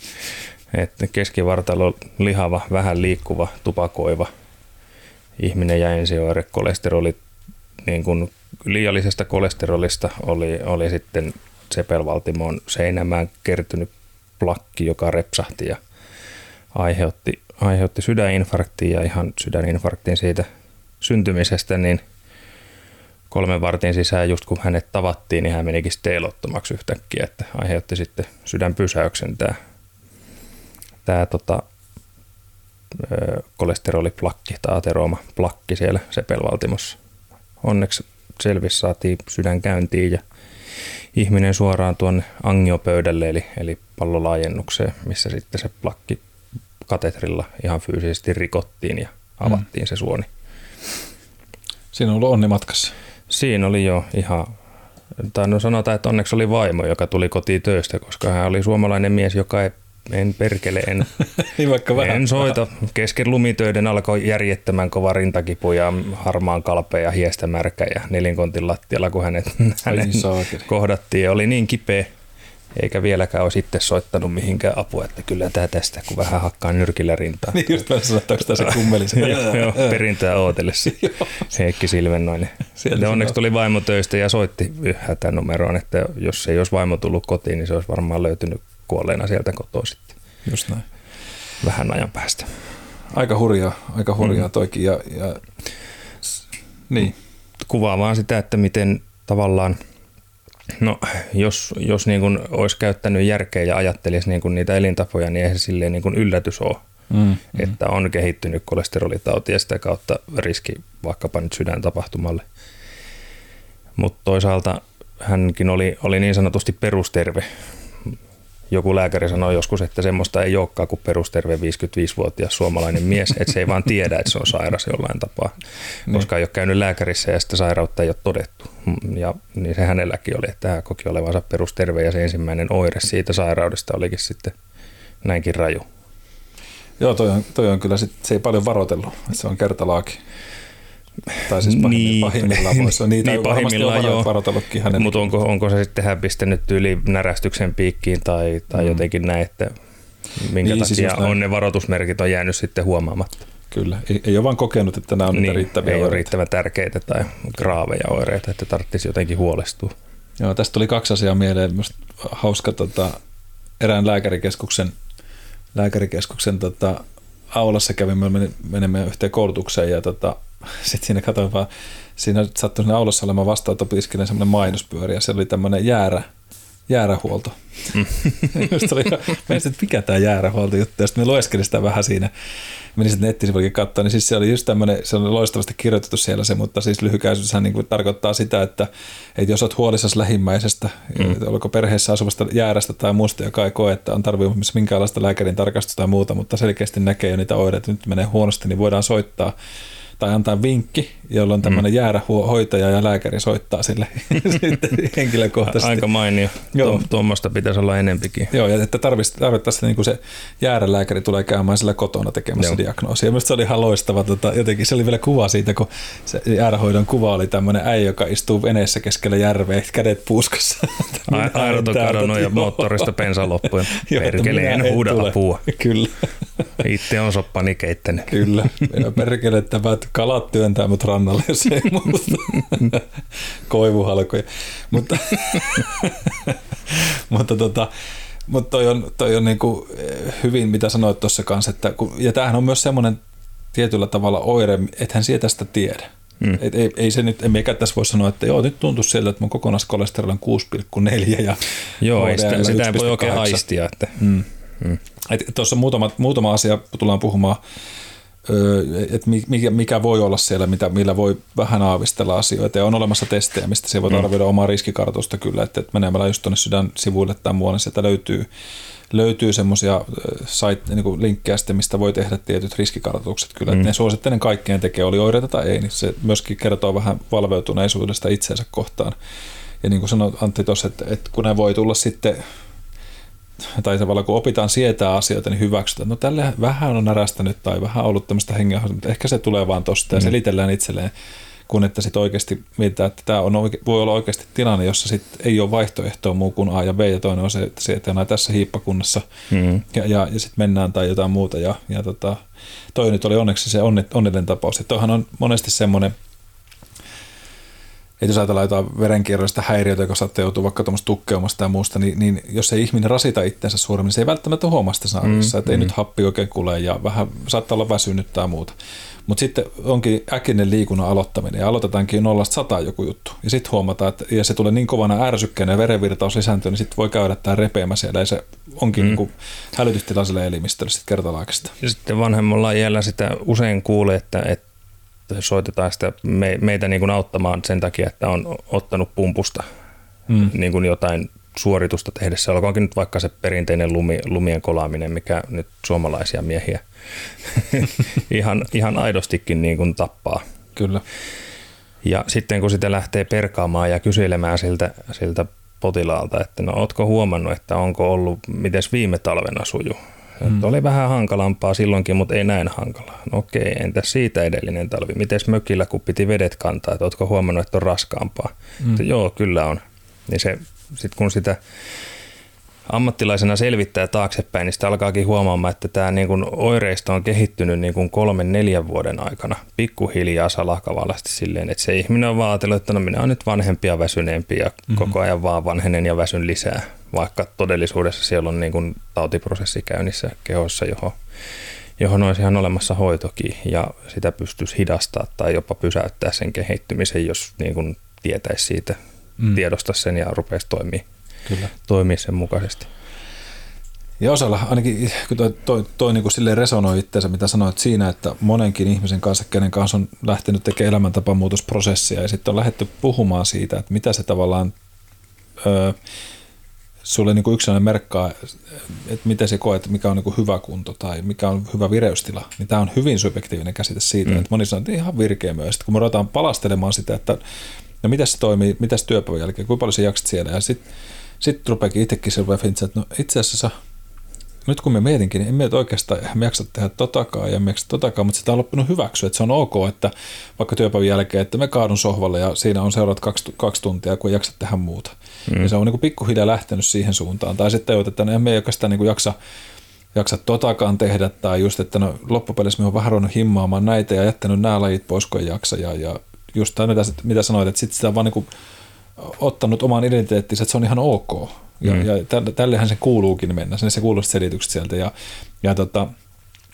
Että keskivartalo lihava, vähän liikkuva, tupakoiva ihminen ja ensioire kolesteroli, niin kuin liiallisesta kolesterolista oli, oli sitten sepelvaltimoon seinämään kertynyt plakki, joka repsahti ja aiheutti, aiheutti sydäninfarktia ja ihan sydäninfarktin siitä syntymisestä, niin – kolmen vartin sisään, just kun hänet tavattiin, niin hän menikin steilottomaksi yhtäkkiä, että aiheutti sitten sydänpysäyksen tämä, tämä tota, kolesteroliplakki tai aterooma plakki siellä sepelvaltimossa. Onneksi selvissä saatiin sydän käyntiin ja ihminen suoraan tuonne angiopöydälle eli, eli pallolaajennukseen, missä sitten se plakki katetrilla ihan fyysisesti rikottiin ja avattiin mm. se suoni. Siinä on ollut onni matkassa. Siinä oli jo ihan, tai no sanotaan, että onneksi oli vaimo, joka tuli kotiin töistä, koska hän oli suomalainen mies, joka ei en perkele, en, niin vaikka vähän. en soita. Kesken lumitöiden alkoi järjettömän kova rintakipu ja harmaan kalpea ja hiestä märkä ja nelinkontin lattialla, kun hänet, hänet kohdattiin. Oli niin kipeä, eikä vieläkään ole sitten soittanut mihinkään apua, että kyllä tämä tästä, kun vähän hakkaa nyrkillä rintaa. Niin just vähän sanotaan, onko tämä se joo, joo, perintää ootellessa. Heikki Silvennoinen. Ja onneksi tuli vaimo töistä ja soitti numeroon, että jos ei olisi vaimo tullut kotiin, niin se olisi varmaan löytynyt kuolleena sieltä kotoa sitten. Just näin. Vähän ajan päästä. Aika hurjaa, aika hurjaa mm. toikin. Ja, ja, niin. Kuvaa vaan sitä, että miten tavallaan – No, jos, jos niin kuin olisi käyttänyt järkeä ja ajattelisi niin kuin niitä elintapoja, niin eihän se silleen niin kuin yllätys ole, mm, mm. että on kehittynyt kolesterolitauti ja sitä kautta riski vaikkapa nyt sydäntapahtumalle. Mutta toisaalta hänkin oli, oli niin sanotusti perusterve joku lääkäri sanoi joskus, että semmoista ei olekaan kuin perusterve 55-vuotias suomalainen mies, että se ei vaan tiedä, että se on sairas jollain tapaa, niin. koska ei ole käynyt lääkärissä ja sitä sairautta ei ole todettu. Ja niin se hänelläkin oli, että hän koki olevansa perusterve ja se ensimmäinen oire siitä sairaudesta olikin sitten näinkin raju. Joo, toi on, toi on kyllä, sit, se ei paljon varoitellut, että se on kertalaakin. Tai siis niin, pahimmillaan voisi olla. Niitä niin, pahimmillaan joo. varotellutkin hänen. Mutta onko, onko se sitten hän pistänyt yli närästyksen piikkiin tai, tai mm. jotenkin näin, että minkä niin, siis takia siis on ne varoitusmerkit on jäänyt sitten huomaamatta. Kyllä, ei, ei ole vaan kokenut, että nämä on niin, riittäviä ei oireita. ole riittävän tärkeitä tai graaveja oireita, että tarvitsisi jotenkin huolestua. Joo, tästä tuli kaksi asiaa mieleen. Minusta hauska tota, erään lääkärikeskuksen, lääkärikeskuksen tota, aulassa kävimme, menemme yhteen koulutukseen ja tota, sitten siinä katsoin vaan, siinä sattui sinne aulassa olemaan vastaanotopiskelen semmoinen mainospyöri ja se oli tämmöinen jäärä, jäärähuolto. Mm. Just oli, että mikä tämä jäärähuolto juttu, ja sitten me lueskelin sitä vähän siinä, menin sitten nettisivuillekin katsoa, niin siis se oli just tämmöinen, se oli loistavasti kirjoitettu siellä se, mutta siis lyhykäisyyshän niin kuin tarkoittaa sitä, että, että jos olet huolissasi lähimmäisestä, mm. oliko perheessä asuvasta jäärästä tai muusta, joka ei koe, että on tarvitsemassa minkäänlaista lääkärin tarkastusta tai muuta, mutta selkeästi näkee jo niitä oireita, että nyt menee huonosti, niin voidaan soittaa tai antaa vinkki, jolloin tämmöinen mm. jäärähoitaja ja lääkäri soittaa sille sitten henkilökohtaisesti. Aika mainio. Joo. Tuommoista pitäisi olla enempikin. Joo, ja että tarvittaisiin niin kuin se jäärälääkäri tulee käymään sillä kotona tekemässä Joo. diagnoosia. Minusta se oli ihan loistava. Tota, jotenkin se oli vielä kuva siitä, kun se jäärähoidon kuva oli tämmöinen äijä, joka istuu veneessä keskellä järveä, kädet puuskassa. Airot on kadonnut ja moottorista pensa loppu. Perkele, en huuda apua. Kyllä. Itse on soppani keittänyt. Kyllä. Perkele, että kalat työntää mut rannalle, jos ei muuta. Koivuhalkoja. Mutta, mutta tota, mutta toi on, toi on niin kuin hyvin, mitä sanoit tuossa kanssa, että kun, ja tämähän on myös semmoinen tietyllä tavalla oire, että hän sieltä tästä tiedä. Mm. Et ei, ei, se nyt, emmekä tässä voi sanoa, että joo, nyt tuntuu siltä, että mun kokonaiskolesteroli on 6,4 ja Joo, ei sitä, sitä ei voi oikein aistia. Että. Mm. Mm. Tuossa muutama, muutama asia tullaan puhumaan että mikä, mikä voi olla siellä, mitä, millä voi vähän aavistella asioita. Ja on olemassa testejä, mistä se voi mm. arvioida omaa riskikartoista kyllä, että, että menemällä just tuonne sydän sivuille tai muualle, niin sieltä löytyy, löytyy semmoisia niin linkkejä sitten, mistä voi tehdä tietyt riskikartoitukset kyllä. Mm. Että ne suosittelen kaikkien tekee, oli oireita tai ei, niin se myöskin kertoo vähän valveutuneisuudesta itseensä kohtaan. Ja niin kuin sanoit Antti tuossa, että, että kun ne voi tulla sitten tai tavallaan kun opitaan sietää asioita, niin hyväksytään. No tälle vähän on närästänyt tai vähän ollut tämmöistä hengen, mutta ehkä se tulee vaan tosta ja mm. selitellään itselleen, kun että sitten oikeasti mietitään, että tämä on, voi olla oikeasti tilanne, jossa sit ei ole vaihtoehtoa muu kuin A ja B ja toinen on se, että sietään tässä hiippakunnassa mm. ja, ja, ja sitten mennään tai jotain muuta ja, ja tota, toi nyt oli onneksi se onnellinen tapaus. Että on monesti semmoinen että jos ajatellaan jotain verenkierrollista häiriötä, joka saattaa joutua vaikka tuommoista tukkeumasta ja muusta, niin, niin, jos ei ihminen rasita itseensä suuremmin, niin se ei välttämättä huomaa sitä saarissa, mm, että ei mm. nyt happi oikein kule ja vähän saattaa olla väsynyt tai muuta. Mutta sitten onkin äkinen liikunnan aloittaminen ja aloitetaankin nollasta sataan joku juttu. Ja sitten huomataan, että ja se tulee niin kovana ärsykkeenä ja verenvirtaus lisääntyy, niin sitten voi käydä tämä repeämä siellä ja se onkin mm. niin hälytystilaiselle elimistölle sitten kertalaakista. Ja sitten vanhemmalla iällä sitä usein kuulee, että, että soitetaan sitä me, meitä niin kuin auttamaan sen takia, että on ottanut pumpusta mm. niin kuin jotain suoritusta tehdessä, olkoonkin nyt vaikka se perinteinen lumi, lumien kolaaminen, mikä nyt suomalaisia miehiä ihan, ihan aidostikin niin kuin tappaa. Kyllä. Ja sitten kun sitä lähtee perkaamaan ja kyselemään siltä, siltä potilaalta, että no ootko huomannut, että onko ollut, miten viime talvena suju, Mm. Oli vähän hankalampaa silloinkin, mutta ei näin hankalaa. No okei, entäs siitä edellinen talvi? Miten mökillä, kun piti vedet kantaa, että oletko huomannut, että on raskaampaa? Mm. Että, joo, kyllä on. Niin se, sit kun sitä ammattilaisena selvittää taaksepäin, niin sitä alkaakin huomaamaan, että tämä niin kuin oireisto on kehittynyt niin kuin kolmen, neljän vuoden aikana pikkuhiljaa salakavallasti silleen, että se ihminen on vaatellut, että no minä olen nyt vanhempi ja väsyneempi ja mm-hmm. koko ajan vaan vanhenen ja väsyn lisää, vaikka todellisuudessa siellä on niin kuin tautiprosessi käynnissä kehossa, johon, johon olisi ihan olemassa hoitokin ja sitä pystyisi hidastaa tai jopa pysäyttää sen kehittymisen, jos niin kuin tietäisi siitä mm. tiedosta sen ja rupeaisi toimia, Kyllä. toimia sen mukaisesti. Ja osalla ainakin, kun toi, toi, toi niin kuin silleen resonoi itseensä, mitä sanoit siinä, että monenkin ihmisen kanssa, kenen kanssa on lähtenyt tekemään elämäntapamuutosprosessia ja sitten on lähdetty puhumaan siitä, että mitä se tavallaan ö, sulle niin kuin yksilöinen merkkaa, että miten se koet, mikä on niin kuin hyvä kunto tai mikä on hyvä vireystila, niin tämä on hyvin subjektiivinen käsite siitä, mm. että moni sanoo, että ihan virkeä myös. Sitten kun me ruvetaan palastelemaan sitä, että no miten se toimii, mitä se työpäivän jälkeen, kuinka paljon sä jaksat siellä ja sitten sit rupeakin itsekin se että no itse asiassa nyt kun me mietinkin, niin emme nyt oikeastaan me jaksa tehdä totakaan ja jaksa totakaan, mutta sitä on loppunut hyväksyä, että se on ok, että vaikka työpäivän jälkeen, että me kaadun sohvalle ja siinä on seuraavat kaksi, kaksi tuntia, kun jaksa tehdä muuta. Mm. Ja se on niin pikkuhiljaa lähtenyt siihen suuntaan. Tai sitten että no, emme oikeastaan niin jaksa, jaksa totakaan tehdä, tai just, että no, loppupeleissä me on vähän ruvennut himmaamaan näitä ja jättänyt nämä lajit pois, kun jaksa. Ja, ja just tämä, mitä, mitä sanoit, että sitten sitä on vaan niin ottanut omaan identiteettinsä, että se on ihan ok. Ja, mm. ja tällehän se kuuluukin mennä, se kuuluu selitykset sieltä. Ja, ja tota,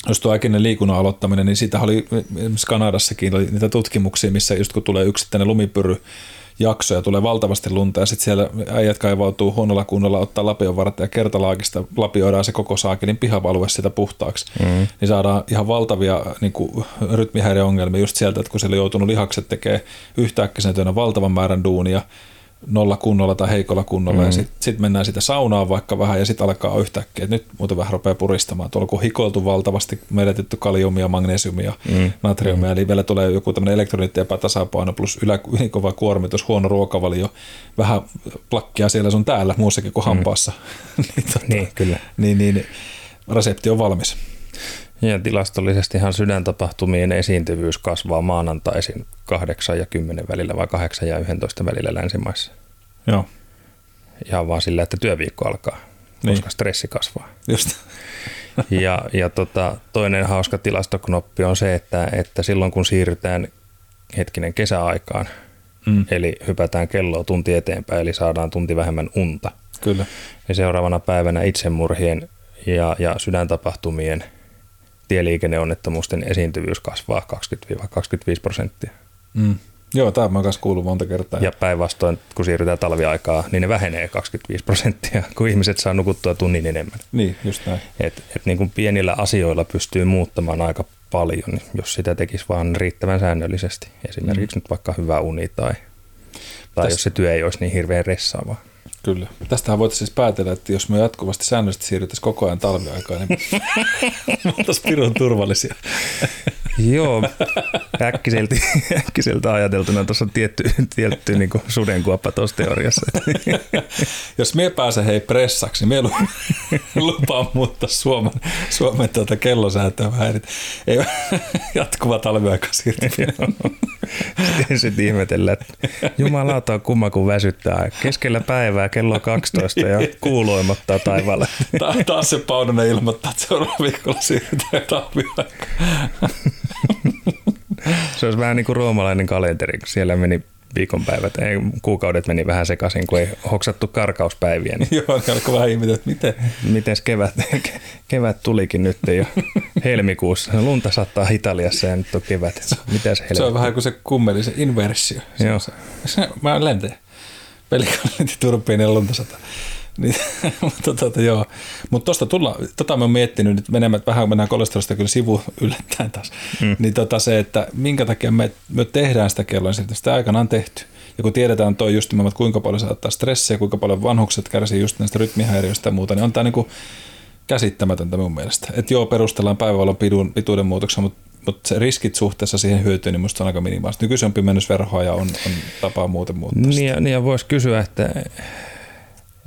jos tuo äkinen liikunnan aloittaminen, niin siitä oli esimerkiksi Kanadassakin oli niitä tutkimuksia, missä just kun tulee yksittäinen lumipyry, jakso ja tulee valtavasti lunta ja sitten siellä äijät kaivautuu huonolla kunnolla, ottaa lapion varten ja kertalaakista lapioidaan se koko saakelin pihavalue sitä puhtaaksi. Mm. Niin saadaan ihan valtavia niin kuin, rytmihäiriöongelmia just sieltä, että kun siellä joutunut lihakset tekee yhtäkkiä valtavan määrän duunia, nolla kunnolla tai heikolla kunnolla mm. ja sitten sit mennään sitä saunaan vaikka vähän ja sitten alkaa yhtäkkiä, että nyt muuten vähän rupeaa puristamaan. Tuolla kun hikoiltu valtavasti menetetty kaliumia, magnesiumia, mm. natriumia, mm. eli vielä tulee joku tämmöinen elektroniittiepätasapaino plus ylikova kuormitus, huono ruokavalio, vähän plakkia siellä sun täällä muussakin kuin mm. hampaassa. Mm. niin, tota, niin, kyllä. Niin, niin, resepti on valmis. Ja tilastollisestihan sydäntapahtumien esiintyvyys kasvaa maanantaisin 8 ja 10 välillä vai 8 ja 11 välillä länsimaissa. Joo. Ihan vaan sillä, että työviikko alkaa, niin. koska stressi kasvaa. Just. ja ja tota, toinen hauska tilastoknoppi on se, että, että silloin kun siirrytään hetkinen kesäaikaan, mm. eli hypätään kelloa tunti eteenpäin, eli saadaan tunti vähemmän unta. Kyllä. Ja seuraavana päivänä itsemurhien ja, ja sydäntapahtumien – tieliikenneonnettomuusten esiintyvyys kasvaa 20-25 prosenttia. Mm. Joo, tämä mä myös kuullut monta kertaa. Ja päinvastoin, kun siirrytään talviaikaa, niin ne vähenee 25 prosenttia, kun ihmiset saa nukuttua tunnin enemmän. Niin, just näin. Et, et niin kuin pienillä asioilla pystyy muuttamaan aika paljon, jos sitä tekisi vaan riittävän säännöllisesti. Esimerkiksi mm. nyt vaikka hyvä uni tai, tai Täs... jos se työ ei olisi niin hirveän ressaavaa. Kyllä. Tästähän voitaisiin siis päätellä, että jos me jatkuvasti säännöllisesti siirryttäisiin koko ajan talviaikaan, niin me oltaisiin pirun turvallisia. Joo, äkkiseltä, äkkiseltä ajateltuna tuossa on tietty, tietty niin sudenkuoppa tuossa teoriassa. Jos me pääsee hei pressaksi, niin me lupaan muuttaa Suomen, Suomen tuota kellosääntöä vähän. Ei jatkuva talviaika siirtyminen. Sitten ihmetellään, että jumalauta on kumma kun väsyttää. Keskellä päivää kello 12 ja kuulu ilmoittaa taivaalle. Ta- taas se Paunonen ilmoittaa, että seuraava viikolla siirrytään talviaikaan. se olisi vähän niin kuin roomalainen kalenteri, kun siellä meni viikonpäivät, ei, kuukaudet meni vähän sekaisin, kun ei hoksattu karkauspäiviä. Niin Joo, niin alkoi vähän ihmetä, että miten. Mites kevät, kevät tulikin nyt jo helmikuussa. Lunta sattaa Italiassa ja nyt on kevät. Mitäs helmikuussa? Se on vähän kuin se kummeli, se inversio. Se Joo. Se, se, mä lentän. Pelikalenti turbiinin lunta sataa. Niin, mutta tota, joo. Mutta tuosta tulla, tota mä oon miettinyt nyt menemään, vähän mennään kolesterolista kyllä sivu yllättäen taas. Mm. Niin tota se, että minkä takia me, me tehdään sitä kelloa, niin sitä aikanaan tehty. Ja kun tiedetään toi just että kuinka paljon saattaa stressiä, kuinka paljon vanhukset kärsii just näistä rytmihäiriöistä ja muuta, niin on tämä niinku käsittämätöntä mun mielestä. Että joo, perustellaan päivävalon pidun, pituuden muutoksen, mutta mutta se riskit suhteessa siihen hyötyyn, niin musta on aika minimaalista. Nykyisin on pimennysverhoa ja on, on tapaa muuten muuttaa Niin ja, niin ja voisi kysyä, että,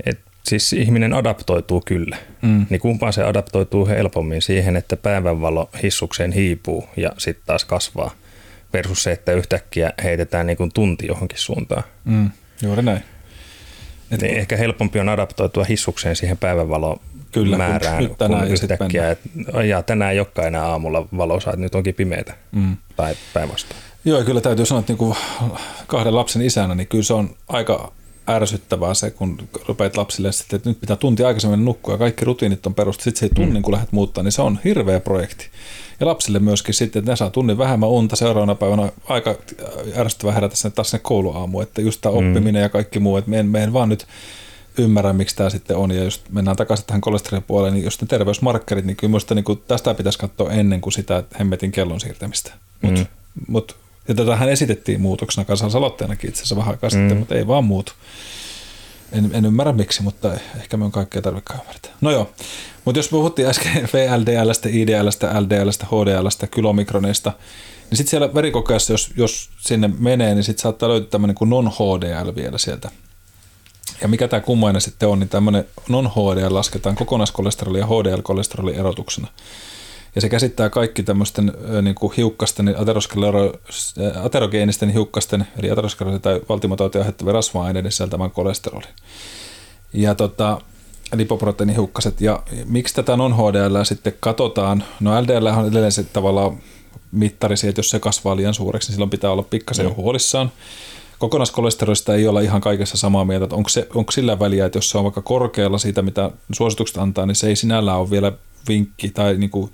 että Siis ihminen adaptoituu kyllä. Mm. Niin kumpaan se adaptoituu helpommin siihen, että päivänvalo hissukseen hiipuu ja sitten taas kasvaa versus se, että yhtäkkiä heitetään niin kuin tunti johonkin suuntaan. Mm. Juuri näin. Et niin ehkä helpompi on adaptoitua hissukseen siihen päivänvalo Kyllä, määrään nyt tänään yhtäkkiä, että ja tänään ei olekaan enää aamulla valossa, että nyt onkin pimeätä mm. tai päinvastoin. Joo, kyllä täytyy sanoa, että niin kuin kahden lapsen isänä, niin kyllä se on aika ärsyttävää se, kun rupeat lapsille sitten, että nyt pitää tunti aikaisemmin nukkua ja kaikki rutiinit on perustu. Sitten se tunnin, kun lähdet muuttaa, niin se on hirveä projekti. Ja lapsille myöskin sitten, että ne saa tunnin vähemmän unta seuraavana päivänä aika ärsyttävää herätä sinne taas sinne kouluaamu, että just tämä mm. oppiminen ja kaikki muu, että me en, me en vaan nyt ymmärrä, miksi tämä sitten on. Ja jos mennään takaisin tähän kolesterolipuoleen, niin jos ne terveysmarkkerit, niin kyllä minusta niin tästä pitäisi katsoa ennen kuin sitä hemmetin kellon siirtämistä. Mutta mm. mut, ja tätähän esitettiin muutoksena kansalaisaloitteenakin itse asiassa vähän aikaa mm. sitten, mutta ei vaan muutu. En, en ymmärrä miksi, mutta ehkä me on kaikkea tarvitse ymmärtää. No joo, mutta jos puhuttiin äsken VLDLstä, IDLstä, LDLstä, HDLstä, kylomikroneista, niin sitten siellä verikokeessa, jos, jos sinne menee, niin sitten saattaa löytyä tämmöinen kuin non-HDL vielä sieltä ja mikä tämä kummainen sitten on, niin tämmöinen non-HDL lasketaan kokonaiskolesteroli ja HDL-kolesteroli erotuksena. Ja se käsittää kaikki tämmöisten niin kuin hiukkasten, aterogeenisten hiukkasten, eli aterosklerosi tai valtimotautia aiheuttavien rasva-aineiden sisältämän kolesterolin. Ja tota, lipoproteiinihiukkaset. Ja miksi tätä non-HDL sitten katsotaan? No LDL on edelleen se tavallaan mittari että jos se kasvaa liian suureksi, niin silloin pitää olla pikkasen mm. huolissaan kokonaiskolesterolista ei olla ihan kaikessa samaa mieltä, että onko, se, onko sillä väliä, että jos se on vaikka korkealla siitä, mitä suositukset antaa, niin se ei sinällään ole vielä vinkki tai niin kuin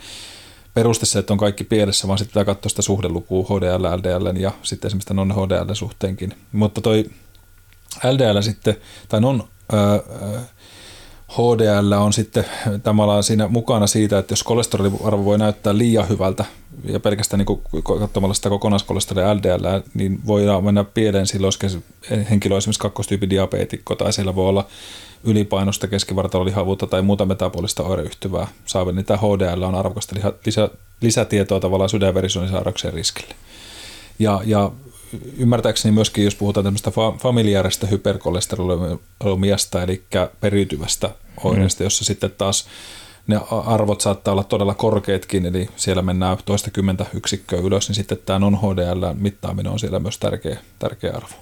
peruste se, että on kaikki pielessä, vaan sitten pitää katsoa sitä suhdelukua HDL, LDL ja sitten esimerkiksi non-HDL suhteenkin. Mutta toi LDL sitten, tai non äh, HDL on sitten tavallaan siinä mukana siitä, että jos kolesteroliarvo voi näyttää liian hyvältä ja pelkästään niin katsomalla sitä kokonaiskolesteroli LDL, niin voidaan mennä pieleen silloin, jos henkilö on esimerkiksi kakkostyypin diabeetikko tai siellä voi olla ylipainosta, keskivartalolihavuutta tai muuta metabolista oireyhtyvää saaville, niin tämä HDL on arvokasta lisä, lisätietoa tavallaan sydänverisuonisairauksien riskille. Ja, ja ymmärtääkseni myöskin, jos puhutaan tämmöistä familiaarista hyperkolesterolomiasta, eli periytyvästä oireesta, mm. jossa sitten taas ne arvot saattaa olla todella korkeatkin, eli siellä mennään toista kymmentä yksikköä ylös, niin sitten tämä non-HDL-mittaaminen on siellä myös tärkeä, tärkeä arvo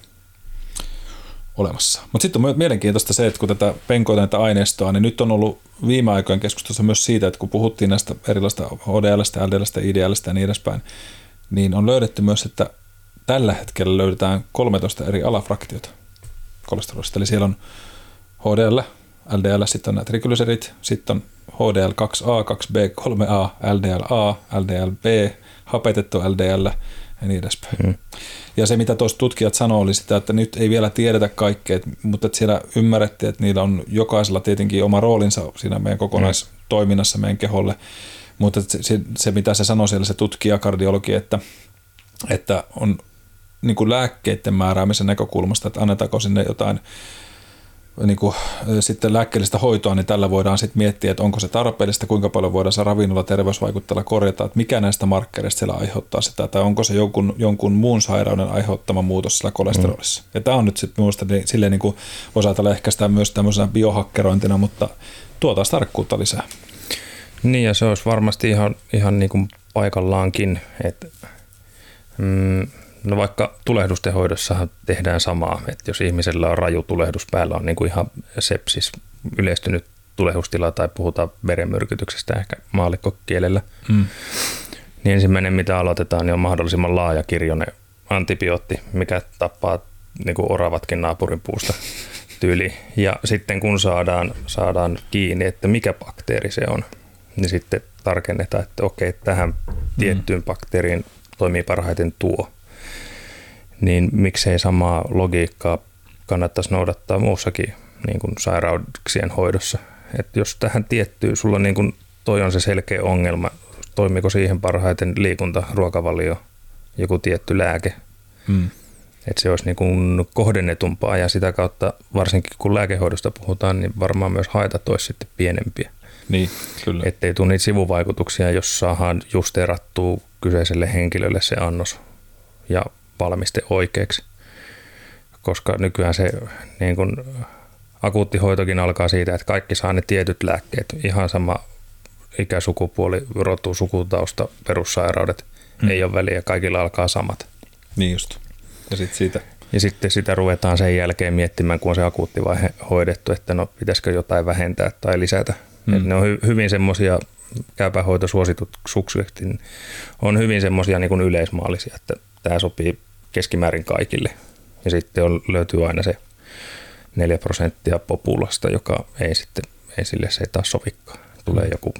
olemassa. Mutta sitten on mielenkiintoista se, että kun tätä penkoita näitä aineistoa, niin nyt on ollut viime aikojen keskustelussa myös siitä, että kun puhuttiin näistä erilaista HDLstä, LDLstä, IDLstä ja niin edespäin, niin on löydetty myös, että tällä hetkellä löydetään 13 eri alafraktiota kolesterolista. Eli siellä on HDL, LDL, sitten on nämä triglycerit, sitten on HDL 2A, 2B, 3A, LDLA, LDLB, hapetettu LDL ja niin edespäin. Mm. Ja se, mitä tuossa tutkijat sanoivat, oli sitä, että nyt ei vielä tiedetä kaikkea, mutta että siellä ymmärrettiin, että niillä on jokaisella tietenkin oma roolinsa siinä meidän kokonaistoiminnassa meidän keholle. Mutta se, se, mitä se sanoi siellä se tutkija, kardiologi, että, että on niin kuin lääkkeiden määräämisen näkökulmasta, että annetaanko sinne jotain niin kuin, sitten lääkkeellistä hoitoa, niin tällä voidaan sitten miettiä, että onko se tarpeellista, kuinka paljon voidaan se ravinnolla terveysvaikuttajalla korjata, että mikä näistä markkereista siellä aiheuttaa sitä, tai onko se jonkun, jonkun muun sairauden aiheuttama muutos sillä kolesterolissa. Mm. Ja tämä on nyt sitten minusta niin, silleen niin kuin voisi ajatella ehkä sitä myös tämmöisenä biohakkerointina, mutta tuo taas tarkkuutta lisää. Niin ja se olisi varmasti ihan, ihan niin kuin paikallaankin, että mm, No vaikka tulehdusten hoidossahan tehdään samaa, että jos ihmisellä on raju tulehdus päällä, on niin kuin ihan sepsis, yleistynyt tulehdustila tai puhutaan verenmyrkytyksestä ehkä maallikkokielellä, mm. niin ensimmäinen mitä aloitetaan niin on mahdollisimman laaja kirjonen antibiootti, mikä tappaa niin kuin oravatkin naapurin puusta tyyli. Ja sitten kun saadaan, saadaan kiinni, että mikä bakteeri se on, niin sitten tarkennetaan, että okei, tähän tiettyyn bakteeriin toimii parhaiten tuo miksei samaa logiikkaa kannattaisi noudattaa muussakin niin kuin sairauksien hoidossa. Et jos tähän tiettyy, sulla niin kuin toi on se selkeä ongelma, toimiko siihen parhaiten liikunta, ruokavalio, joku tietty lääke, mm. että se olisi niin kuin kohdennetumpaa ja sitä kautta varsinkin kun lääkehoidosta puhutaan, niin varmaan myös haitat olisi sitten pienempiä. Niin, kyllä. Ettei tule niitä sivuvaikutuksia, jos saadaan justeerattua kyseiselle henkilölle se annos ja valmiste oikeaksi. Koska nykyään se niin kun, akuuttihoitokin alkaa siitä, että kaikki saa ne tietyt lääkkeet. Ihan sama ikä, sukupuoli, rotu, sukutausta, perussairaudet. Hmm. Ei ole väliä, kaikilla alkaa samat. Niin just. Ja sitten siitä ja sitten sitä ruvetaan sen jälkeen miettimään, kun on se akuuttivaihe hoidettu, että no pitäisikö jotain vähentää tai lisätä. Mm. ne on hy- hyvin semmoisia käypähoitosuositukset on hyvin semmoisia niin yleismaallisia, että tämä sopii keskimäärin kaikille. Ja sitten on, löytyy aina se 4 prosenttia populasta, joka ei sitten, ei sille se ei taas sovikaan. Tulee joku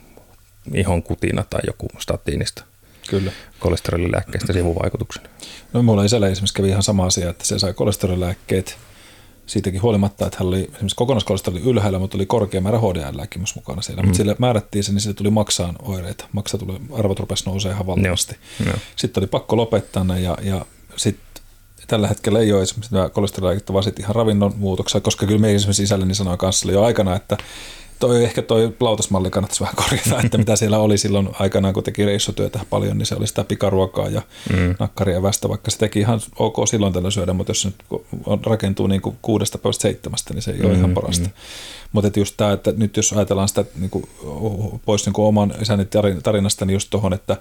ihon kutina tai joku statiinista Kyllä. kolesterolilääkkeestä sivuvaikutuksena. No mulla isällä esimerkiksi kävi ihan sama asia, että se sai kolesterolilääkkeet siitäkin huolimatta, että hän oli esimerkiksi kokonaiskolesteroli ylhäällä, mutta oli korkea määrä HDL-lääkin myös mukana siellä. Mm. Mutta sille määrättiin se, niin sille tuli maksaan oireita. Maksa tuli, arvot rupesi nousee ihan valtavasti. Joo. Sitten oli pakko lopettaa ne ja, ja sitten tällä hetkellä ei ole esimerkiksi kolesterolilääkettä, vaan sitten ihan ravinnon muutoksia, koska kyllä me esimerkiksi isälleni sanoi kanssa jo aikana, että toi, ehkä toi lautasmalli kannattaisi vähän korjata, että mitä siellä oli silloin aikanaan, kun teki reissutyötä paljon, niin se oli sitä pikaruokaa ja mm. nakkaria västä, vaikka se teki ihan ok silloin tällä syödä, mutta jos se nyt rakentuu niin kuin kuudesta päivästä seitsemästä, niin se ei mm, ole ihan parasta. Mm. Mutta just tämä, että nyt jos ajatellaan sitä niin kuin, pois niin kuin oman isäni tarinasta, niin just tuohon, että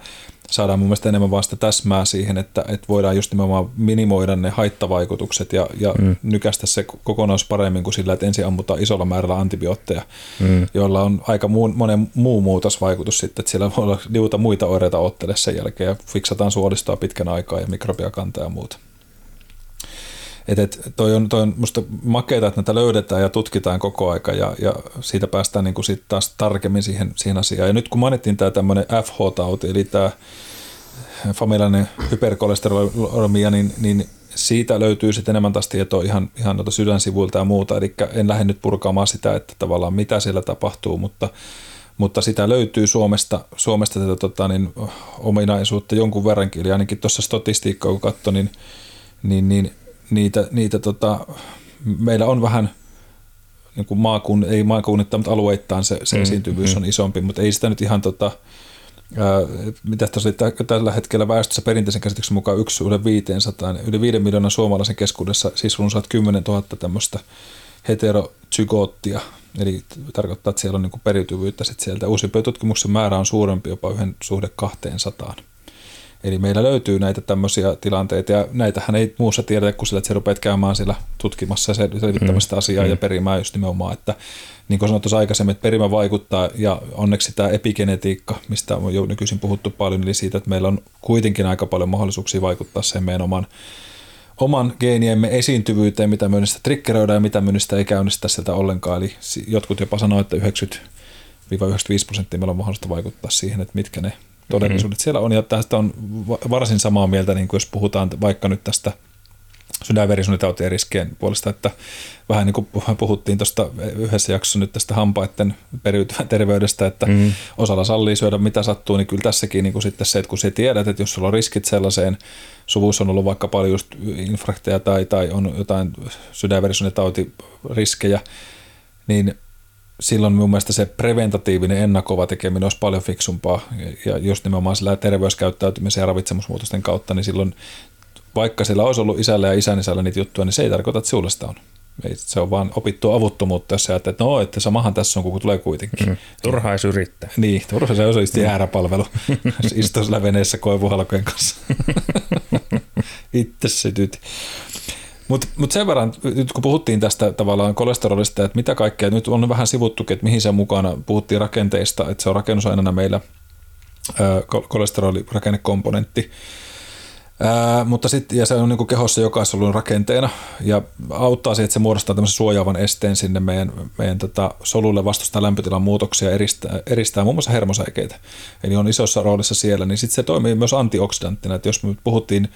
saadaan mun mielestä enemmän vasta täsmää siihen, että, että voidaan just nimenomaan minimoida ne haittavaikutukset ja, ja mm. nykästä se kokonaisuus paremmin kuin sillä, että ensin ammutaan isolla määrällä antibiootteja, mm. joilla on aika muu, monen muu muutosvaikutus sitten, että siellä voi olla liuta muita oireita ottele sen jälkeen ja fiksataan suolistoa pitkän aikaa ja mikrobiakantaa ja muuta. Et, et toi, on, toi on musta makeita, että näitä löydetään ja tutkitaan koko aika ja, ja siitä päästään niin kuin sit taas tarkemmin siihen, siihen asiaan. Ja nyt kun mainittiin tämä tämmöinen FH-tauti, eli tämä familiainen hyperkolesterolemia, niin, niin siitä löytyy sitten enemmän taas tietoa ihan, ihan noita sydänsivuilta ja muuta, eli en lähde nyt purkaamaan sitä, että tavallaan mitä siellä tapahtuu, mutta, mutta sitä löytyy Suomesta, Suomesta tätä tota, niin, ominaisuutta jonkun verrankin, eli ainakin tuossa statistiikkaa kun katsoin, niin, niin, niin niitä, niitä tota, meillä on vähän niin kuin maakun, ei maakunnittain, mutta alueittain se, se mm, esiintyvyys mm. on isompi, mutta ei sitä nyt ihan tota, ää, mitä tässä oli tällä hetkellä väestössä perinteisen käsityksen mukaan yksi yli 500, yli 5 miljoonan suomalaisen keskuudessa, siis runsaat 10 000 tämmöistä heterozygoottia, eli tarkoittaa, että siellä on niin periytyvyyttä sit sieltä. Uusimpien tutkimuksen määrä on suurempi jopa yhden suhde 200. Eli meillä löytyy näitä tämmöisiä tilanteita, ja näitähän ei muussa tiedetä kuin sillä, että sä rupeat käymään siellä tutkimassa ja selvittämästä mm, asiaa mm. ja perimään just nimenomaan, että niin kuin sanottu aikaisemmin, että perimä vaikuttaa, ja onneksi tämä epigenetiikka, mistä on jo nykyisin puhuttu paljon, eli siitä, että meillä on kuitenkin aika paljon mahdollisuuksia vaikuttaa sen meidän oman, oman geeniemme esiintyvyyteen, mitä myynnistä triggeröidään ja mitä myynnistä ei käynnistä sieltä ollenkaan. Eli jotkut jopa sanoivat, että 90-95 prosenttia meillä on mahdollista vaikuttaa siihen, että mitkä ne todellisuudet mm-hmm. siellä on. Ja tästä on varsin samaa mieltä, niin kuin jos puhutaan vaikka nyt tästä sydänverisuonitautien riskien puolesta, että vähän niin kuin puhuttiin tuosta yhdessä jaksossa nyt tästä hampaiden periytyvän terveydestä, että mm. osalla sallii syödä mitä sattuu, niin kyllä tässäkin niin kuin sitten se, että kun sä tiedät, että jos sulla on riskit sellaiseen, suvussa on ollut vaikka paljon just infrakteja tai, tai on jotain sydänverisuonitautiriskejä, niin silloin mun mielestä se preventatiivinen ennakova tekeminen olisi paljon fiksumpaa ja just nimenomaan sillä terveyskäyttäytymisen ja ravitsemusmuutosten kautta, niin silloin vaikka sillä olisi ollut isällä ja isän isällä niitä juttuja, niin se ei tarkoita, että sulla sitä on. Ei, se on vaan opittua avuttomuutta, jos sä ajattelet, että no, että samahan tässä on, kun tulee kuitenkin. Mm. Turha ei yrittää. Niin, turha se on just jääräpalvelu, jos istuisi läveneessä koivuhalkojen kanssa. Itse sytyt. Mutta mut sen verran, nyt kun puhuttiin tästä tavallaan kolesterolista, että mitä kaikkea, nyt on vähän sivuttukin, että mihin se mukana, puhuttiin rakenteista, että se on rakennusaineena meillä kolesterolirakennekomponentti, Ää, mutta sit, ja se on niin kehossa jokaisella rakenteena ja auttaa siihen, että se muodostaa tämmöisen suojaavan esteen sinne meidän, meidän tota, solulle vastustaa lämpötilan muutoksia, eristää, eristää muun muassa hermosäikeitä. Eli on isossa roolissa siellä, niin sitten se toimii myös antioksidanttina, että jos me puhuttiin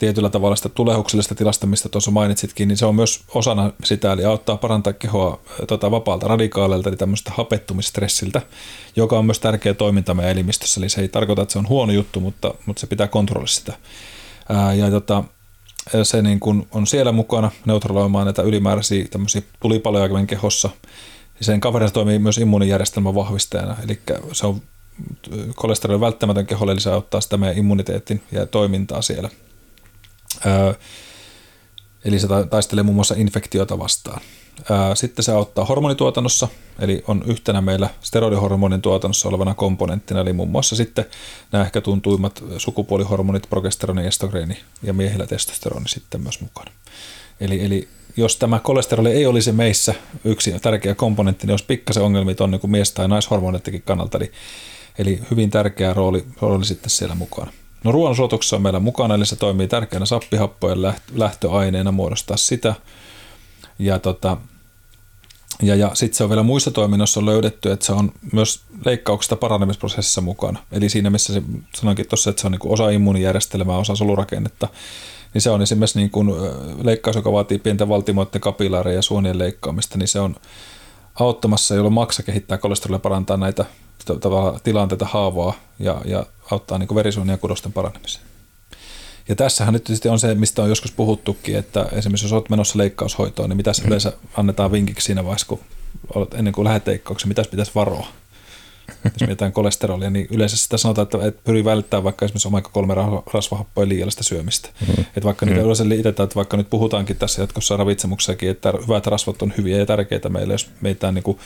tietyllä tavalla sitä tulehuksellisesta tilasta, mistä tuossa mainitsitkin, niin se on myös osana sitä, eli auttaa parantaa kehoa tota, vapaalta radikaaleilta, eli tämmöistä hapettumistressiltä, joka on myös tärkeä toiminta meidän elimistössä, eli se ei tarkoita, että se on huono juttu, mutta, mutta se pitää kontrollissa sitä. Ää, ja tota, se niin kun on siellä mukana neutraloimaan näitä ylimääräisiä tämmöisiä tulipaloja kehossa. Ja sen kaverissa toimii myös immuunijärjestelmän vahvistajana, eli se on kolesteroli välttämätön keholle, eli se auttaa sitä meidän immuniteetin ja toimintaa siellä. Eli se taistelee muun muassa infektiota vastaan. Sitten se auttaa hormonituotannossa, eli on yhtenä meillä steroidihormonin tuotannossa olevana komponenttina, eli muun muassa sitten nämä ehkä tuntuimmat sukupuolihormonit, progesteroni, estrogeeni ja miehillä testosteroni sitten myös mukana. Eli, eli jos tämä kolesteroli ei olisi meissä yksi tärkeä komponentti, niin olisi pikkasen ongelmia on niin kuin mies- tai naishormonittikin kannalta, eli, eli hyvin tärkeä rooli, rooli sitten siellä mukana. No ruoansuotuksessa on meillä mukana, eli se toimii tärkeänä sappihappojen lähtöaineena muodostaa sitä. Ja, tota, ja, ja sitten se on vielä muissa toiminnoissa löydetty, että se on myös leikkauksesta paranemisprosessissa mukana. Eli siinä, missä se sanoinkin tuossa, että se on niin osa immuunijärjestelmää, osa solurakennetta, niin se on esimerkiksi niin kuin leikkaus, joka vaatii pienten valtimoiden kapilaareja ja suonien leikkaamista, niin se on auttamassa, jolloin maksa kehittää kolesterolia parantaa näitä tilanteita haavaa ja, ja auttaa niin verisuonien ja kudosten paranemiseen. Ja tässähän nyt sitten on se, mistä on joskus puhuttukin, että esimerkiksi jos olet menossa leikkaushoitoon, niin mitä mm. yleensä annetaan vinkiksi siinä vaiheessa, kun olet, ennen kuin lähdet leikkaukseen, mitä pitäisi varoa? Jos mietitään kolesterolia, niin yleensä sitä sanotaan, että, että pyri välttämään vaikka esimerkiksi omega kolme rasvahappoja liiallista syömistä. Mm-hmm. Että vaikka mm-hmm. niitä yleensä liitetään, että vaikka nyt puhutaankin tässä jatkossa ravitsemuksessakin, että hyvät rasvat on hyviä ja tärkeitä meille, jos meitä niin kuin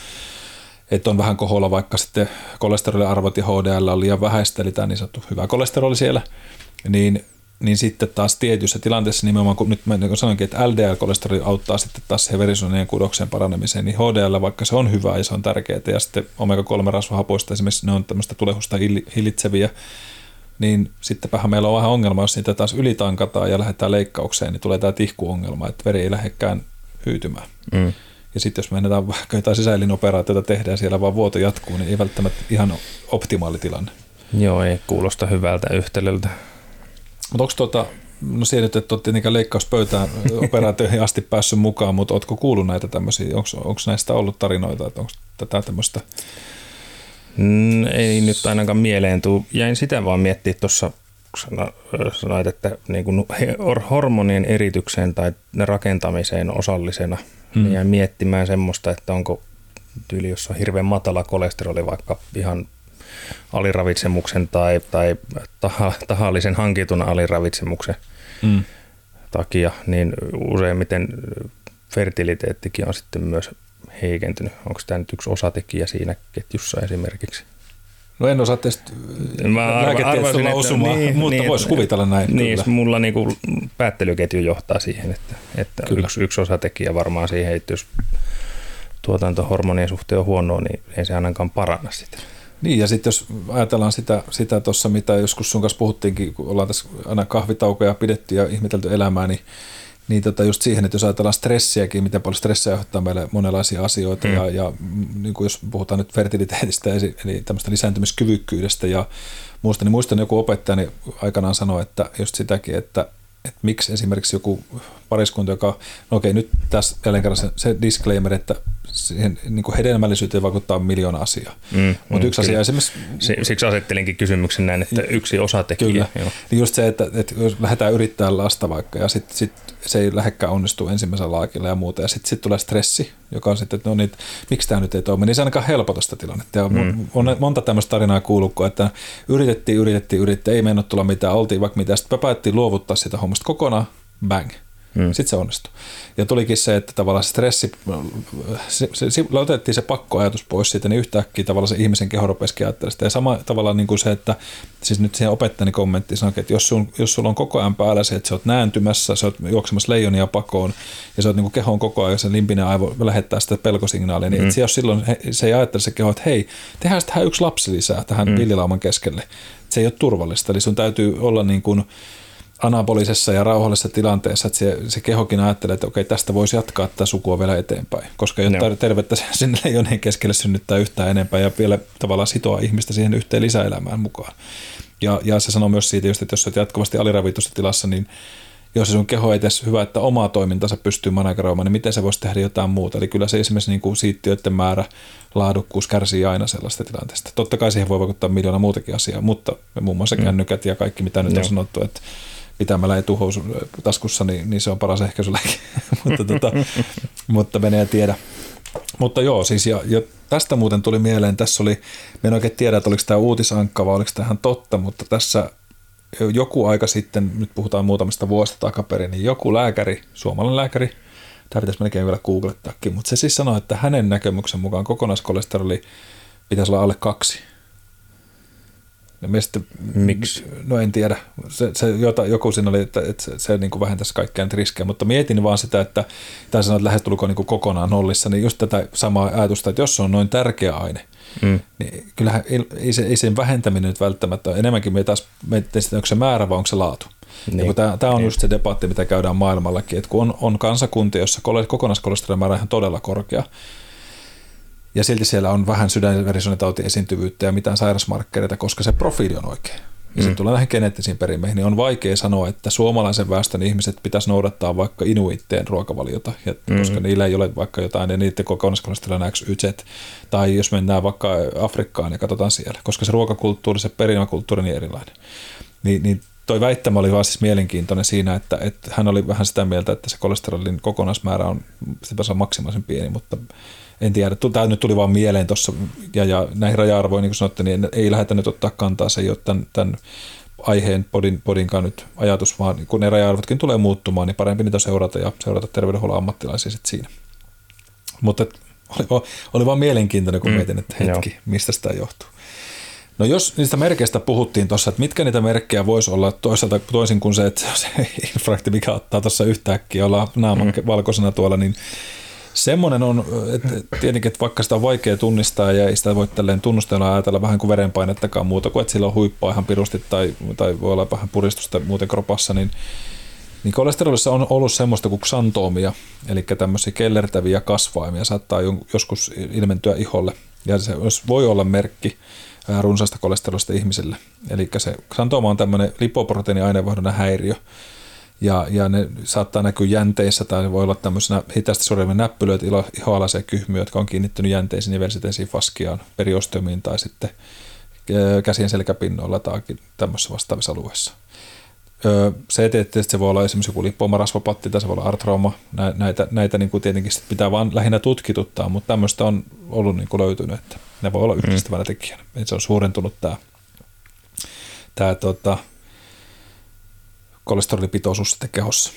että on vähän koholla vaikka sitten kolesteroliarvot ja HDL on liian vähäistä, eli tämä niin sanottu hyvä kolesteroli siellä, niin niin sitten taas tietyissä tilanteissa nimenomaan, kun nyt mä niin sanoinkin, että LDL-kolesteroli auttaa sitten taas siihen verisuonien kudoksen paranemiseen, niin HDL, vaikka se on hyvä ja se on tärkeää, ja sitten omega-3-rasvahapoista esimerkiksi ne on tämmöistä tulehusta hillitseviä, niin sittenpähän meillä on vähän ongelma, jos niitä taas ylitankataan ja lähdetään leikkaukseen, niin tulee tämä tihkuongelma, että veri ei lähdekään hyytymään. Mm. Ja sitten jos mennään vaikka jotain sisäelinoperaatiota tehdään siellä vaan vuoto jatkuu, niin ei välttämättä ihan optimaali tilanne. Joo, ei kuulosta hyvältä yhtälöltä. Mutta onko tuota, no siellä nyt, että tietenkään leikkauspöytään operaatioihin asti päässyt mukaan, mutta oletko kuullut näitä tämmöisiä, onko näistä ollut tarinoita, että onko tätä tämmöistä? Mm, ei nyt ainakaan mieleen tuu. Jäin sitä vaan miettiä tuossa, sanoit, että niin kuin hormonien eritykseen tai rakentamiseen osallisena, niin jäin miettimään semmoista, että onko tyyli, jos on hirveän matala kolesteroli vaikka ihan aliravitsemuksen tai, tai taha, tahallisen hankitun aliravitsemuksen mm. takia, niin useimmiten fertiliteettikin on sitten myös heikentynyt. Onko tämä nyt yksi osatekijä siinä ketjussa esimerkiksi? No en osaa tästä lääketieteestä lausumaan, niin, mutta niin, voisi kuvitella näin. Niin, kyllä. mulla niinku päättelyketju johtaa siihen, että, että yksi, yksi osatekijä varmaan siihen, että jos tuotantohormonien suhteen on huonoa, niin ei se ainakaan paranna sitä. Niin, ja sitten jos ajatellaan sitä, sitä tuossa, mitä joskus sun kanssa puhuttiinkin, kun ollaan tässä aina kahvitaukoja pidetty ja ihmetelty elämää, niin, niin tota just siihen, että jos ajatellaan stressiäkin, miten paljon stressiä aiheuttaa meille monenlaisia asioita, mm. ja, ja niin kuin jos puhutaan nyt fertiliteetistä, eli tämmöistä lisääntymiskyvykkyydestä ja muusta, niin muistan joku opettajani aikanaan sanoi, että just sitäkin, että että miksi esimerkiksi joku pariskunta, joka, no okei, nyt tässä jälleen kerran se, se disclaimer, että siihen niin kuin hedelmällisyyteen vaikuttaa miljoona asiaa. Mm, Mutta mm, yksi kyllä. asia esimerkiksi... Siksi asettelinkin kysymyksen näin, että yksi osatekijä. Kyllä. Joo. Niin just se, että, että jos lähdetään yrittämään lasta vaikka ja sitten sit se ei lähdekään onnistu ensimmäisellä laakilla ja muuta ja sitten sit tulee stressi, joka on sitten, että no niin, miksi tämä nyt ei toimi, niin se ainakaan helpota sitä tilannetta. Ja mm. on monta tämmöistä tarinaa kuullut, että yritettiin, yritettiin, yritettiin, ei mennyt tulla mitään, oltiin vaikka mitä, sitten päätettiin luovuttaa sitä hommasta kokonaan, bang, Mm. Sitten se onnistui. Ja tulikin se, että tavallaan stressi, se, se, se, otettiin se pakkoajatus pois siitä, niin yhtäkkiä tavallaan se ihmisen keho rupesi Ja sama tavalla niin kuin se, että siis nyt siihen opettajani kommentti sanoi, että jos, sun, jos sulla on koko ajan päällä se, että sä oot nääntymässä, sä oot juoksemassa leijonia pakoon ja sä oot niin kuin kehon koko ajan, se limpinen aivo lähettää sitä pelkosignaalia, niin mm. se, jos silloin he, se ei ajattele se keho, että hei, tehdään tähän yksi lapsi lisää tähän mm. villilauman keskelle. Se ei ole turvallista, eli sun täytyy olla niin kuin, anabolisessa ja rauhallisessa tilanteessa, että se, se kehokin ajattelee, että okei, tästä voisi jatkaa tätä sukua vielä eteenpäin, koska ei ole tervettä sinne leijonien keskelle synnyttää yhtään enempää ja vielä tavallaan sitoa ihmistä siihen yhteen lisäelämään mukaan. Ja, ja se sanoo myös siitä, just, että jos olet jatkuvasti aliravitussa tilassa, niin jos sun keho ei edes hyvä, että omaa toimintansa pystyy manageroimaan, niin miten se voisi tehdä jotain muuta. Eli kyllä se esimerkiksi niin kuin siittiöiden määrä, laadukkuus kärsii aina sellaista tilanteesta. Totta kai siihen voi vaikuttaa miljoona muutakin asiaa, mutta muun muassa mm. kännykät ja kaikki, mitä nyt on sanottu, että pitämällä etuhousun taskussa, niin, niin se on paras ehkäisylääke. mutta, tota, mutta menee tiedä. Mutta joo, siis ja, ja tästä muuten tuli mieleen, tässä oli, me en oikein tiedä, että oliko tämä uutisankka vai oliko tämä totta, mutta tässä joku aika sitten, nyt puhutaan muutamasta vuosta takaperin, niin joku lääkäri, suomalainen lääkäri, tämä pitäisi melkein vielä googlettaakin, mutta se siis sanoi, että hänen näkemyksen mukaan kokonaiskolesteroli pitäisi olla alle kaksi Mistä, Miksi? No en tiedä. Se, se, jota, joku siinä oli, että, että se, se niin kuin vähentäisi kaikkia riskejä, mutta mietin vaan sitä, että tai sanoa, että lähestulkoon niin kuin kokonaan nollissa, niin just tätä samaa ajatusta, että jos se on noin tärkeä aine, mm. niin kyllähän ei, ei, se, ei sen vähentäminen nyt välttämättä ole. Enemmänkin me taas mietitään sitä, onko se määrä vai onko se laatu. Niin. Tämä, tämä on niin. just se debatti, mitä käydään maailmallakin, että kun on, on kansakuntia, jossa kokonaiskolesterolin määrä on todella korkea, ja silti siellä on vähän sydän- ja verisuonitauti esiintyvyyttä ja mitään sairasmarkkereita, koska se profiili on oikein ja mm. tulee näihin geneettisiin perimeihin, niin on vaikea sanoa, että suomalaisen väestön ihmiset pitäisi noudattaa vaikka inuitteen ruokavaliota, ja mm-hmm. koska niillä ei ole vaikka jotain, ja niiden kokonaiskolesterolin XYZ, tai jos mennään vaikka Afrikkaan ja katsotaan siellä, koska se ruokakulttuuri, se perimäkulttuuri on niin erilainen. Niin, niin toi väittämä oli vaan siis mielenkiintoinen siinä, että, että hän oli vähän sitä mieltä, että se kolesterolin kokonaismäärä on, se maksimaalisen pieni, mutta en tiedä, tämä nyt tuli vaan mieleen tuossa, ja, ja näihin raja-arvoihin, niin kuin sanotte, niin ei lähdetä nyt ottaa kantaa, se ei ole tämän, tämän aiheen podin, podinkaan nyt ajatus, vaan kun ne raja-arvotkin tulee muuttumaan, niin parempi niitä seurata ja seurata terveydenhuollon ammattilaisia sitten siinä. Mutta oli, oli vaan mielenkiintoinen, kun mm, mietin, että hetki, joo. mistä sitä johtuu. No jos niistä merkeistä puhuttiin tuossa, että mitkä niitä merkkejä voisi olla toisaalta toisin kuin se, että se infrakti, mikä ottaa tuossa yhtäkkiä, olla naama mm. valkoisena tuolla, niin Semmoinen on, että tietenkin, että vaikka sitä on vaikea tunnistaa ja ei sitä voi tälleen tunnustella ajatella vähän kuin verenpainettakaan muuta kuin, että sillä on huippua ihan pirusti tai, tai voi olla vähän puristusta muuten kropassa, niin, niin kolesterolissa on ollut semmoista kuin xantoomia, eli tämmöisiä kellertäviä kasvaimia saattaa joskus ilmentyä iholle, ja se voi olla merkki runsaasta kolesterolista ihmisille. Eli se xantooma on tämmöinen lipoproteiiniaineenvaihdunnan häiriö, ja, ja ne saattaa näkyä jänteissä tai voi olla tämmöisenä hitaasti sorjavia näppylöitä, ihoalaisia kyhmyjä, jotka on kiinnittynyt jänteisiin ja versiteisiin faskiaan, periostomiin tai sitten käsien selkäpinnoilla tai tämmöisissä vastaavissa alueissa. Se, että se voi olla esimerkiksi joku lipomarasvapatti tai se voi olla artrauma, näitä, näitä niin kuin tietenkin pitää vaan lähinnä tutkituttaa, mutta tämmöistä on ollut niin kuin löytynyt, että ne voi olla yhdistävänä tekijänä. Se on suurentunut tämä, tämä tota, kolesterolipitoisuus sitten kehossa.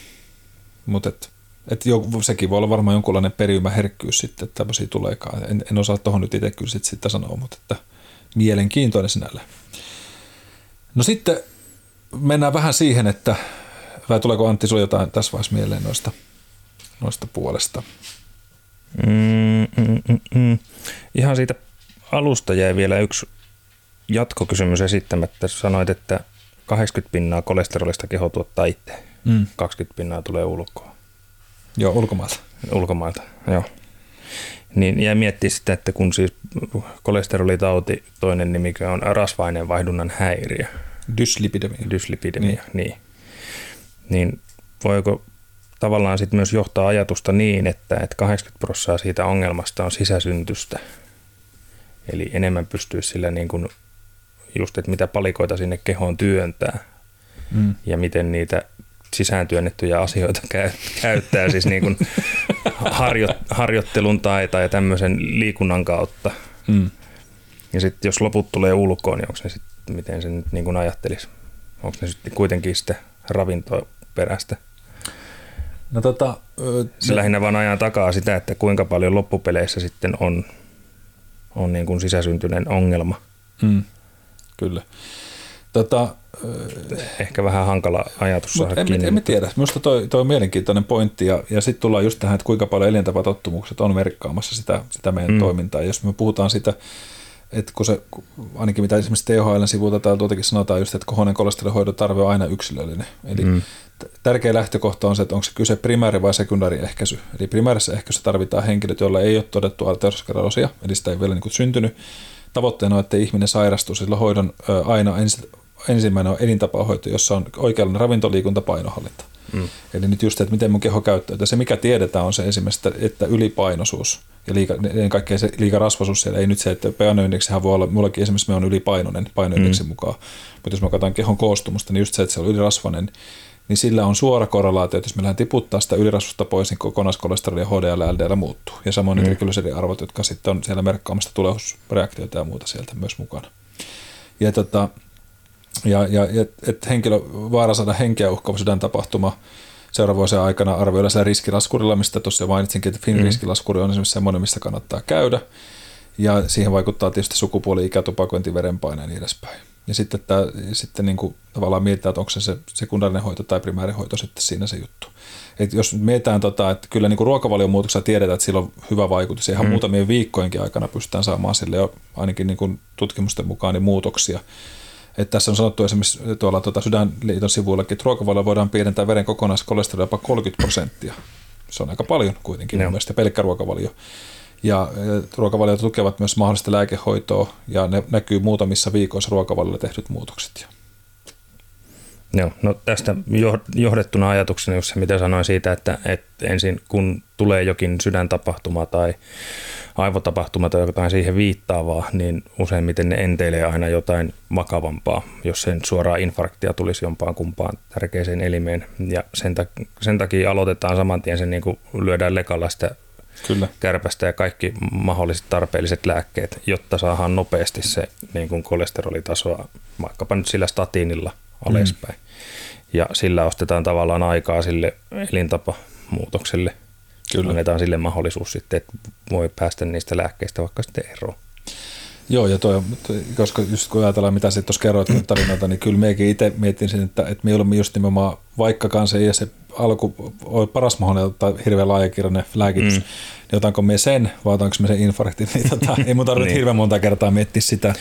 Mutta et, et jo, sekin voi olla varmaan jonkunlainen perimäherkkyys sitten, että tämmöisiä tuleekaan. En, en osaa tuohon nyt itse kyllä sit sitä sanoa, mutta että mielenkiintoinen sinällä. No sitten mennään vähän siihen, että vai tuleeko Antti sinulla jotain tässä vaiheessa mieleen noista, noista puolesta? Mm, mm, mm, mm. Ihan siitä alusta jäi vielä yksi jatkokysymys esittämättä. Sanoit, että 80 pinnaa kolesterolista keho tuottaa itse. Mm. 20 pinnaa tulee ulkoa. Joo, ulkomailta. Ulkomailta, joo. Niin ja miettii sitä, että kun siis kolesterolitauti, toinen nimi on rasvainen vaihdunnan häiriö. Dyslipidemia. Dyslipidemia, niin. niin. Niin voiko tavallaan sitten myös johtaa ajatusta niin, että, että 80 prosenttia siitä ongelmasta on sisäsyntystä. Eli enemmän pystyy sillä niin kuin just, että mitä palikoita sinne kehoon työntää mm. ja miten niitä sisään työnnettyjä asioita käy, käyttää siis niin kuin harjo, harjoittelun taita ja tämmöisen liikunnan kautta. Mm. Ja sitten jos loput tulee ulkoon, niin onko se sitten, miten se nyt niin kuin ajattelisi? Onko ne sitten kuitenkin sitten ravintoperäistä? No tota, se ne... lähinnä vaan ajan takaa sitä, että kuinka paljon loppupeleissä sitten on, on niin kuin sisäsyntyinen ongelma. Mm. Kyllä. Tota, Ehkä vähän hankala ajatus saada en, kiinni. En, en tiedä. Minusta toi, toi on mielenkiintoinen pointti ja, ja sitten tullaan just tähän, että kuinka paljon elintapatottumukset on merkkaamassa sitä, sitä meidän mm. toimintaa. Jos me puhutaan sitä, että kun se, ainakin mitä esimerkiksi THL sivuilta tai tuotakin sanotaan just, että kohonen kolesterolihoidon tarve on aina yksilöllinen. Eli mm. tärkeä lähtökohta on se, että onko se kyse primääri- vai sekundaariehkäisy. Eli primäärisessä ehkäisyssä tarvitaan henkilöt, joilla ei ole todettu arteriosklerosia, eli sitä ei vielä niin syntynyt tavoitteena on, että ihminen sairastuu, sillä hoidon aina ensi, ensimmäinen on elintapahoito, jossa on oikeanlainen ravintoliikunta, painohallinta. Mm. Eli nyt just, että miten mun keho käyttää. Se mikä tiedetään on se esimerkiksi, että ylipainoisuus ja liika, ennen kaikkea se liikarasvaisuus siellä. Ei nyt se, että painoindeksihän voi olla, mullakin esimerkiksi me on ylipainoinen painoindeksin mm. mukaan. Mutta jos mä katson kehon koostumusta, niin just se, että se on ylirasvainen, niin sillä on suora korrelaatio, että jos me tiputtaa sitä ylirasvusta pois, niin kokonaiskolesteroli ja HDL ja LDL muuttuu. Ja samoin mm. arvot, jotka sitten on siellä merkkaamassa tulehdusreaktioita ja muuta sieltä myös mukana. Ja, tota, ja, ja et, et henkilö vaara saada henkeä uhkaava sydäntapahtuma seuraavan vuosien aikana arvioida siellä riskilaskurilla, mistä tuossa mainitsinkin, että Fin mm. on esimerkiksi semmoinen, missä kannattaa käydä. Ja siihen vaikuttaa tietysti sukupuoli, ikä, tupakointi, verenpaine ja niin edespäin. Ja sitten, tämä, sitten niin kuin tavallaan mietitään, että onko se se sekundaarinen hoito tai primäärihoito sitten siinä se juttu. Et jos mietitään, tota, että kyllä niin ruokavalion muutoksessa tiedetään, että sillä on hyvä vaikutus. Ja ihan mm. muutamien viikkojenkin aikana pystytään saamaan sille jo ainakin niin kuin tutkimusten mukaan niin muutoksia. Että tässä on sanottu esimerkiksi tuolla tuota Sydänliiton sivuillakin, että ruokavalio voidaan pienentää veren kokonaiskolesteroli jopa 30 prosenttia. Se on aika paljon kuitenkin mun mielestä, pelkkä ruokavalio. Ja ruokavaliota tukevat myös mahdollista lääkehoitoa ja ne näkyy muutamissa viikoissa ruokavaliolla tehdyt muutokset. Joo, no tästä johdettuna ajatuksena just se, mitä sanoin siitä, että, että ensin kun tulee jokin sydäntapahtuma tai aivotapahtuma tai jotain siihen viittaavaa, niin useimmiten ne enteilee aina jotain vakavampaa, jos sen suoraa infarktia tulisi jompaan kumpaan tärkeiseen elimeen. Ja sen, takia, sen takia aloitetaan saman tien sen niin kuin lyödään lekalla sitä Kyllä. kärpästä ja kaikki mahdolliset tarpeelliset lääkkeet, jotta saadaan nopeasti se niin kuin kolesterolitasoa vaikkapa nyt sillä statiinilla alaspäin. Mm. Ja sillä ostetaan tavallaan aikaa sille elintapamuutokselle – Kyllä. annetaan sille mahdollisuus sitten, että voi päästä niistä lääkkeistä vaikka sitten eroon. Joo, ja toi, koska just kun ajatellaan, mitä sitten tuossa kerroit tarinoita, niin kyllä mekin itse mietin sen, että, että olemme just nimenomaan, vaikkakaan se ei se alku oli paras mahdollinen ottaa hirveän laajakirjainen lääkitys, mm. niin otanko me sen vai otanko me sen infarktin, niin tota, ei mun tarvitse niin. hirveän monta kertaa miettiä sitä.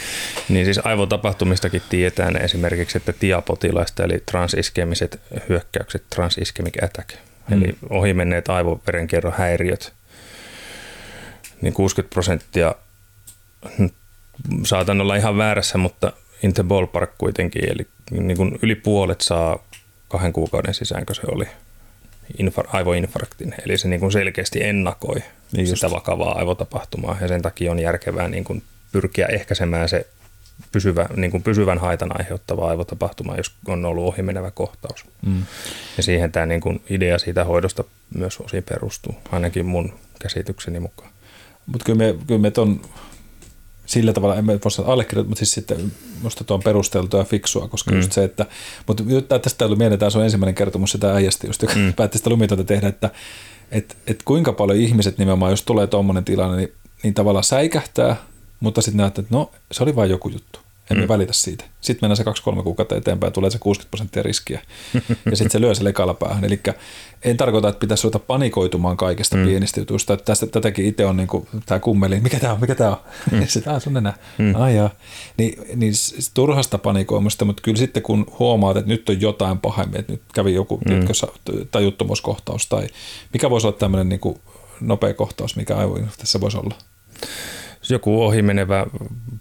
Niin siis aivotapahtumistakin tiedetään esimerkiksi, että tiapotilaista eli transiskemiset hyökkäykset, transiskemic attack, mm. eli ohimenneet aivoverenkierron häiriöt, niin 60 prosenttia, saatan olla ihan väärässä, mutta in the ballpark kuitenkin, eli niin kuin yli puolet saa kahden kuukauden sisäänkö se oli infar, aivoinfarktin, eli se niin kuin selkeästi ennakoi niin sitä vakavaa aivotapahtumaa, ja sen takia on järkevää niin kuin pyrkiä ehkäisemään se pysyvä, niin kuin pysyvän haitan aiheuttava aivotapahtuma, jos on ollut ohimenevä kohtaus. Mm. Ja siihen tämä niin kuin idea siitä hoidosta myös osin perustuu, ainakin mun käsitykseni mukaan. Mutta kyllä me, kyllä me ton, sillä tavalla, emme voi allekirjoittaa, mutta siis sitten minusta tuo on perusteltua ja fiksua, koska mm. just se, että, mutta tästä tuli mieleen, tämä on ensimmäinen kertomus sitä äijästä, just, joka mm. päätti sitä lumitonta tehdä, että et, et kuinka paljon ihmiset nimenomaan, jos tulee tuommoinen tilanne, niin, niin tavallaan säikähtää, mutta sitten näette, että no se oli vain joku juttu. Emme mm. välitä siitä. Sitten mennään se kaksi-kolme kuukautta eteenpäin, tulee se 60 prosenttia riskiä. ja sitten se lyö se lekalla päähän. Eli en tarkoita, että pitäisi ruveta panikoitumaan kaikesta mm. pienistä jutuista. Että tästä, tätäkin itse on niin kuin, tämä kummeli, mikä tämä on, mikä tämä on. Mm. ja sitten, sun enää. Mm. Ai jaa. Niin, niin turhasta panikoimusta, mutta kyllä sitten kun huomaat, että nyt on jotain pahemmin, että nyt kävi joku mm. tajuttomuuskohtaus tai mikä voisi olla tämmöinen niin kuin nopea kohtaus, mikä tässä voisi olla? Joku ohimenevä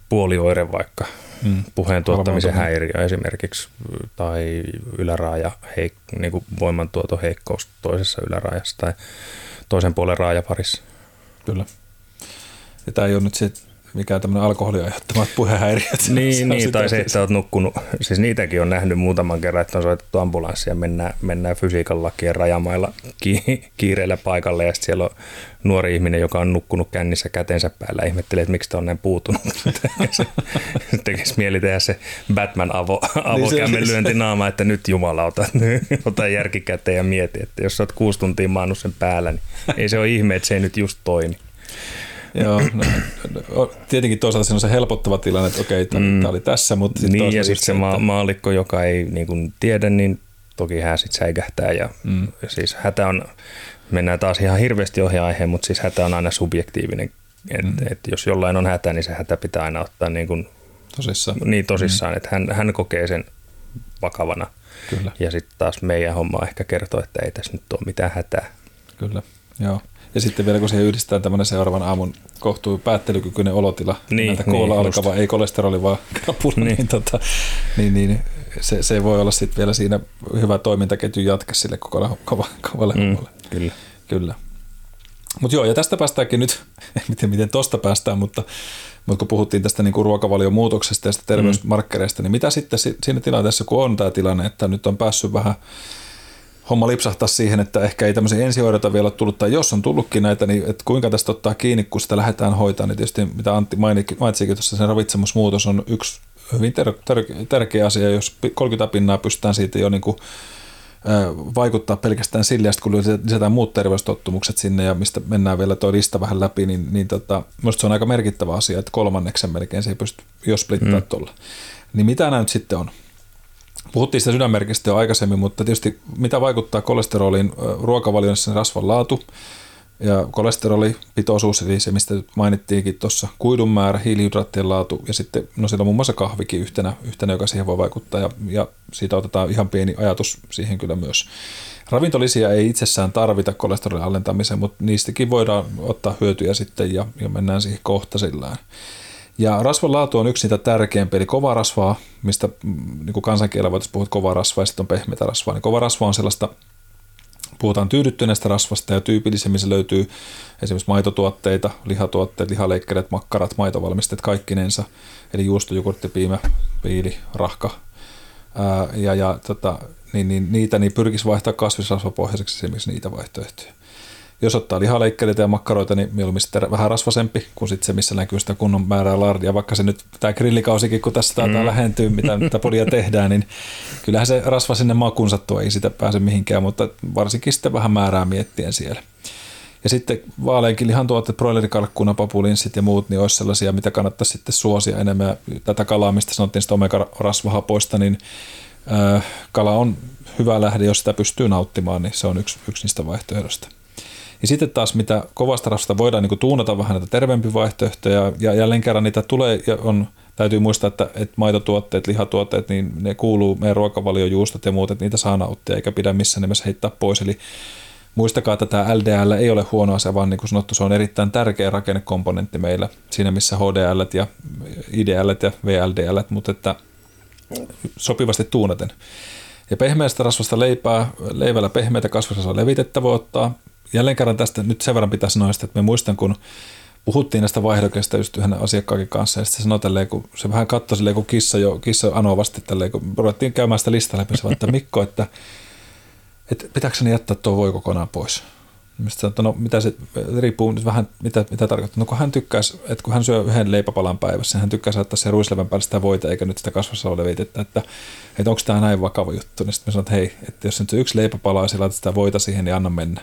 puolioire vaikka mm. puheen tuottamisen häiriö esimerkiksi tai yläraaja, heik- niin kuin voimantuoto heikkous toisessa ylärajassa tai toisen puolen raajaparissa. Kyllä. Ja tämä ei ole nyt se mikään tämmöinen alkoholin aiheuttamat puhehäiriöt. Niin, niin tai se, että olet nukkunut, siis niitäkin on nähnyt muutaman kerran, että on soitettu ambulanssi ja mennään, mennään fysiikan lakien rajamailla ki, kiireellä paikalle ja sitten siellä on nuori ihminen, joka on nukkunut kännissä kätensä päällä ja ihmettelee, että miksi tämä on näin puutunut. Tekisi mieli tehdä se Batman avo, avokämmenlyönti naama, että nyt jumalauta, ota järki käteen ja mieti, että jos olet kuusi tuntia maannut sen päällä, niin ei se ole ihme, että se ei nyt just toimi. Joo, no, no, tietenkin toisaalta se on se helpottava tilanne, että okei, tämä mm. oli tässä, mutta sitten Niin, ja sitten se ma- maalikko, joka ei niin kuin tiedä, niin toki hän sitten säikähtää. Ja mm. siis hätä on, mennään taas ihan hirveästi ohi aiheen, mutta siis hätä on aina subjektiivinen. Et, mm. et jos jollain on hätä, niin se hätä pitää aina ottaa niin kuin, tosissaan, niin tosissaan mm. että hän, hän kokee sen vakavana. Kyllä. Ja sitten taas meidän homma ehkä kertoo, että ei tässä nyt ole mitään hätää. Kyllä, joo. Ja sitten vielä kun siihen yhdistetään tämmöinen seuraavan aamun kohtuu päättelykykyinen olotila, niin, näitä koolla niin, alkava, just. ei kolesteroli vaan krapula, niin, niin, tota, niin, niin se, se, voi olla sitten vielä siinä hyvä toimintaketju jatka sille koko kova, kovalle mm, Kyllä. Kyllä. Mutta joo, ja tästä päästäänkin nyt, en tiedä miten tosta päästään, mutta, mutta kun puhuttiin tästä niin kuin ruokavalion muutoksesta ja terveysmarkkereista, mm. niin mitä sitten siinä tilanteessa, kun on tämä tilanne, että nyt on päässyt vähän homma lipsahtaa siihen, että ehkä ei tämmöisiä ensihoidota vielä ole tullut, tai jos on tullutkin näitä, niin että kuinka tästä ottaa kiinni, kun sitä lähdetään hoitamaan, niin tietysti mitä Antti mainitsikin tuossa, sen ravitsemusmuutos on yksi hyvin ter- ter- tärkeä asia, jos 30 pinnaa pystytään siitä jo niin kuin, vaikuttaa pelkästään sille, kun lisätään muut terveystottumukset sinne ja mistä mennään vielä tuo lista vähän läpi, niin, niin tota, minusta se on aika merkittävä asia, että kolmanneksen melkein se ei pysty jo splittaa mm. tuolla. Niin mitä nämä nyt sitten on? Puhuttiin sitä sydänmerkistä jo aikaisemmin, mutta tietysti mitä vaikuttaa kolesteroliin ruokavaliossa rasvan laatu, Ja kolesterolipitoisuus, eli se mistä mainittiinkin tuossa, kuidun määrä, hiilihydraattien laatu ja sitten no siellä on muun muassa kahvikin yhtenä, yhtenä joka siihen voi vaikuttaa ja, ja siitä otetaan ihan pieni ajatus siihen kyllä myös. Ravintolisia ei itsessään tarvita kolesterolin alentamiseen, mutta niistäkin voidaan ottaa hyötyjä sitten ja, ja mennään siihen kohta sillään. Ja rasvan laatu on yksi niitä tärkeimpiä, eli kova rasvaa, mistä mm, niin kansankielellä voitaisiin puhua kova rasvaa ja sitten on pehmeitä rasvaa. Niin kova rasva on sellaista, puhutaan tyydyttyneestä rasvasta ja tyypillisemmin se löytyy esimerkiksi maitotuotteita, lihatuotteet, lihaleikkeleet, makkarat, maitovalmisteet kaikkinensa, eli juusto, jogurtti, piimä, piili, rahka. Ää, ja ja tota, niin, niin, niitä niin pyrkisi vaihtaa kasvisrasvapohjaiseksi esimerkiksi niitä vaihtoehtoja jos ottaa lihaleikkeleitä ja makkaroita, niin mieluummin sitten vähän rasvasempi kuin sitten se, missä näkyy sitä kunnon määrää lardia. Vaikka se nyt, tämä grillikausikin, kun tässä taitaa mm. lähentyä, mitä tätä podia tehdään, niin kyllähän se rasva sinne makunsa tuo, ei sitä pääse mihinkään, mutta varsinkin sitten vähän määrää miettien siellä. Ja sitten vaaleinkin lihantuotteet, broilerikalkkuna, papulinssit ja muut, niin olisi sellaisia, mitä kannattaisi sitten suosia enemmän. Tätä kalaa, mistä sanottiin sitä omega-rasvahapoista, niin kala on hyvä lähde, jos sitä pystyy nauttimaan, niin se on yksi, yksi niistä vaihtoehdosta. Ja sitten taas mitä kovasta rasvasta voidaan niin kuin tuunata vähän näitä terveempiä vaihtoehtoja ja jälleen kerran niitä tulee ja on täytyy muistaa, että, että maitotuotteet, lihatuotteet, niin ne kuuluu meidän ruokavaliojuustot ja muut, että niitä saa nauttia eikä pidä missään nimessä heittää pois. Eli muistakaa, että tämä LDL ei ole huono asia, vaan niin kuin sanottu, se on erittäin tärkeä rakennekomponentti meillä siinä, missä HDL ja IDL ja VLDL, mutta että sopivasti tuunaten. Ja pehmeästä rasvasta leipää, leivällä pehmeitä kasvisrasvaa levitettä voi ottaa, jälleen kerran tästä nyt sen verran pitäisi sanoa, että me muistan, kun puhuttiin näistä vaihdokesta just yhden asiakkaakin kanssa, ja sitten se sanoi tälleen, kun se vähän katsoi silleen, kun kissa jo, kissa anovasti tälleen, kun ruvettiin käymään sitä listaa läpi, se että Mikko, että, että pitääkö ne jättää tuo voi kokonaan pois? Mistä että no mitä se, riippuu nyt vähän, mitä, mitä tarkoittaa. No kun hän tykkäisi, että kun hän syö yhden leipäpalan päivässä, hän tykkää saattaa se ruislevän päälle sitä voita, eikä nyt sitä kasvassa levitettä, että, että onko tämä näin vakava juttu. Niin sitten mä sanoin, että hei, että jos nyt yksi leipäpala ja sitä voita siihen, niin anna mennä.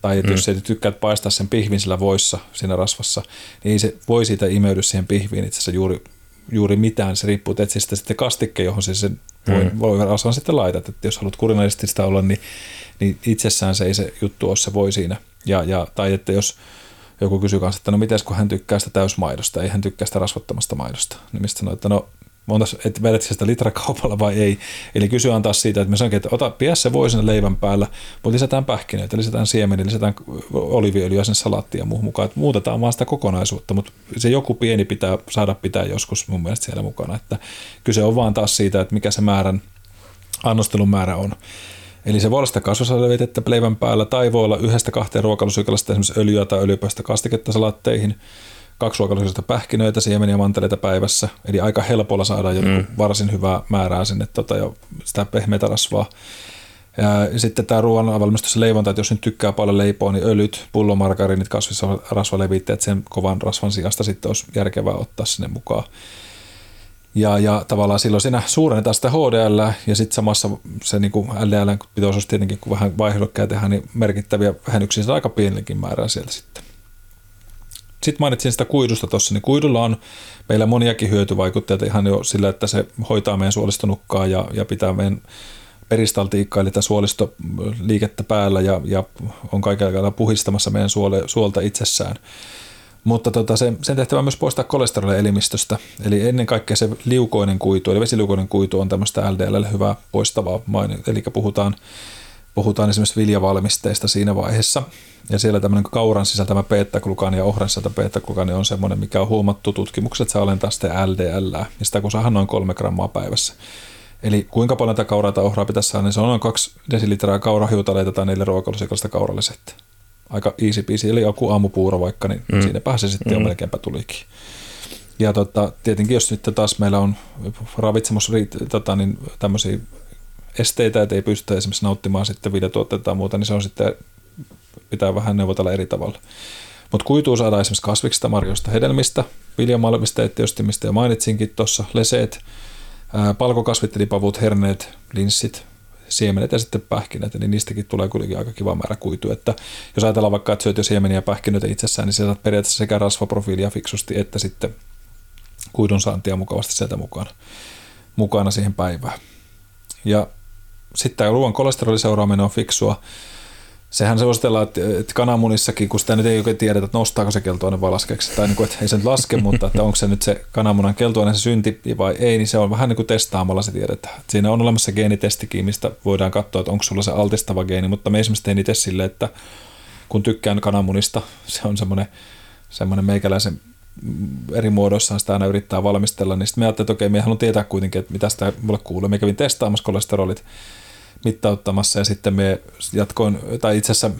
Tai että mm. jos et tykkäät paistaa sen pihvin sillä voissa siinä rasvassa, niin se voi siitä imeydy siihen pihviin itse asiassa juuri, juuri mitään. Se riippuu etsistä sitten kastikke, johon se sen voi, mm. voi rasvan sitten laitat. Että jos haluat kurinallisesti sitä olla, niin, niin itsessään se ei se juttu ole, se voi siinä. Ja, ja, tai että jos joku kysyy kanssa, että no mites kun hän tykkää sitä täysmaidosta, ei hän tykkää sitä rasvattomasta maidosta, niin mistä sanoo, että no monta, että vedät sitä litrakaupalla vai ei. Eli kysy antaa siitä, että me sanonkin, että ota, pidä se voi leivän päällä, mutta lisätään pähkinöitä, lisätään siemeniä, lisätään oliviöljyä sen salaattia ja muuhun mukaan. Että muutetaan vaan sitä kokonaisuutta, mutta se joku pieni pitää saada pitää joskus mun mielestä siellä mukana. Että kyse on vaan taas siitä, että mikä se määrän, annostelun määrä on. Eli se voi olla sitä leivän päällä tai voi olla yhdestä kahteen ruokalusykalasta esimerkiksi öljyä tai öljypäistä kastiketta salaatteihin – kaksi ruokaluisista pähkinöitä, siemeniä ja manteleita päivässä. Eli aika helpolla saadaan jo mm. varsin hyvää määrää sinne tota, jo sitä pehmeitä rasvaa. Ja sitten tämä ruoan valmistus ja leivonta, että jos nyt tykkää paljon leipoa, niin öljyt, pullomargarinit, kasvisrasvalevitteet sen kovan rasvan sijasta sitten olisi järkevää ottaa sinne mukaan. Ja, ja tavallaan silloin siinä suurennetaan sitä HDL ja sitten samassa se niin kuin LDL-pitoisuus tietenkin, kun vähän vaihdokkeja tehdään, niin merkittäviä vähennyksiä aika pienelläkin määrää sieltä sitten. Sitten mainitsin sitä kuidusta tuossa, niin kuidulla on meillä moniakin hyötyvaikutteita ihan jo sillä, että se hoitaa meidän suolistonukkaa ja, ja pitää meidän peristaltiikkaa, eli suolistoliikettä päällä ja, ja on kaikella puhistamassa meidän suole, suolta itsessään. Mutta tota, sen, sen tehtävä on myös poistaa kolesterolia elimistöstä. Eli ennen kaikkea se liukoinen kuitu, eli vesiliukoinen kuitu on tämmöistä LDL hyvää poistavaa. Eli puhutaan puhutaan esimerkiksi viljavalmisteista siinä vaiheessa. Ja siellä tämmöinen kauran sisältämä beta-glukaani ja ohran sisältämä beta-glukaani on semmoinen, mikä on huomattu tutkimukset, että se alentaa sitten LDL, ja sitä kun saadaan noin kolme grammaa päivässä. Eli kuinka paljon tätä kauraa tai ohraa pitäisi saada, niin se on noin kaksi desilitraa kaurahiutaleita tai neljä ruokalusikallista kauralliset. Aika easy peasy, eli joku aamupuuro vaikka, niin mm. siinä pääsee sitten mm. jo melkeinpä tulikin. Ja tota, tietenkin jos sitten taas meillä on ravitsemus tota, niin tämmöisiä esteitä, että ei pystytä esimerkiksi nauttimaan sitten videotuotteita tai muuta, niin se on sitten, pitää vähän neuvotella eri tavalla. Mutta kuituu saadaan esimerkiksi kasviksista, marjoista, hedelmistä, viljamalmisteet tietysti, mistä jo mainitsinkin tuossa, leseet, palkokasvit, eli pavut, herneet, linssit, siemenet ja sitten pähkinät, eli niistäkin tulee kuitenkin aika kiva määrä kuitu. Että jos ajatellaan vaikka, että syöt jo siemeniä ja pähkinöitä itsessään, niin sieltä periaatteessa sekä rasvaprofiilia fiksusti että sitten kuidun saantia mukavasti sieltä mukana, mukana siihen päivään. Ja sitten ruoan kolesteroliseuraaminen on fiksua. sehän se suositellaan, että, että kananmunissakin, kun sitä nyt ei oikein tiedetä, että nostaako se keltuaine vai laskeeksi, tai niin kuin, että ei se nyt laske, mutta että onko se nyt se kananmunan keltuaine se synti vai ei, niin se on vähän niin kuin testaamalla se tiedetään. Että siinä on olemassa geenitestikin, mistä voidaan katsoa, että onko sulla se altistava geeni, mutta me esimerkiksi tein itse sille, että kun tykkään kananmunista, se on semmoinen, semmoinen meikäläisen eri muodoissaan sitä aina yrittää valmistella, niin sitten me ajattelin, että okei, me haluan tietää kuitenkin, että mitä sitä mulle kuuluu. Me kävin testaamassa kolesterolit mittauttamassa ja sitten me jatkoin, tai itse asiassa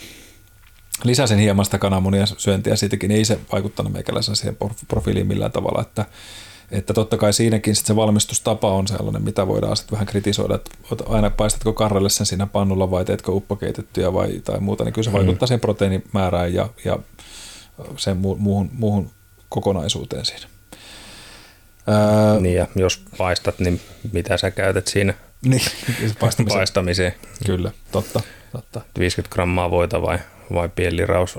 lisäsin hieman sitä kananmunia syöntiä, siitäkin ei se vaikuttanut meikäläisen siihen profiiliin millään tavalla, että, että totta kai siinäkin sit se valmistustapa on sellainen, mitä voidaan sitten vähän kritisoida, että aina paistatko karrelle sen siinä pannulla vai teetkö uppokeitettyä vai tai muuta, niin kyllä se mm. vaikuttaa siihen proteiinimäärään ja, ja sen muuhun, muuhun kokonaisuuteen siinä. Ää, niin ja jos paistat, niin mitä sä käytät siinä niin, paistamiseen? paistamiseen? Kyllä, totta, totta. 50 grammaa voita vai, vai pienliraus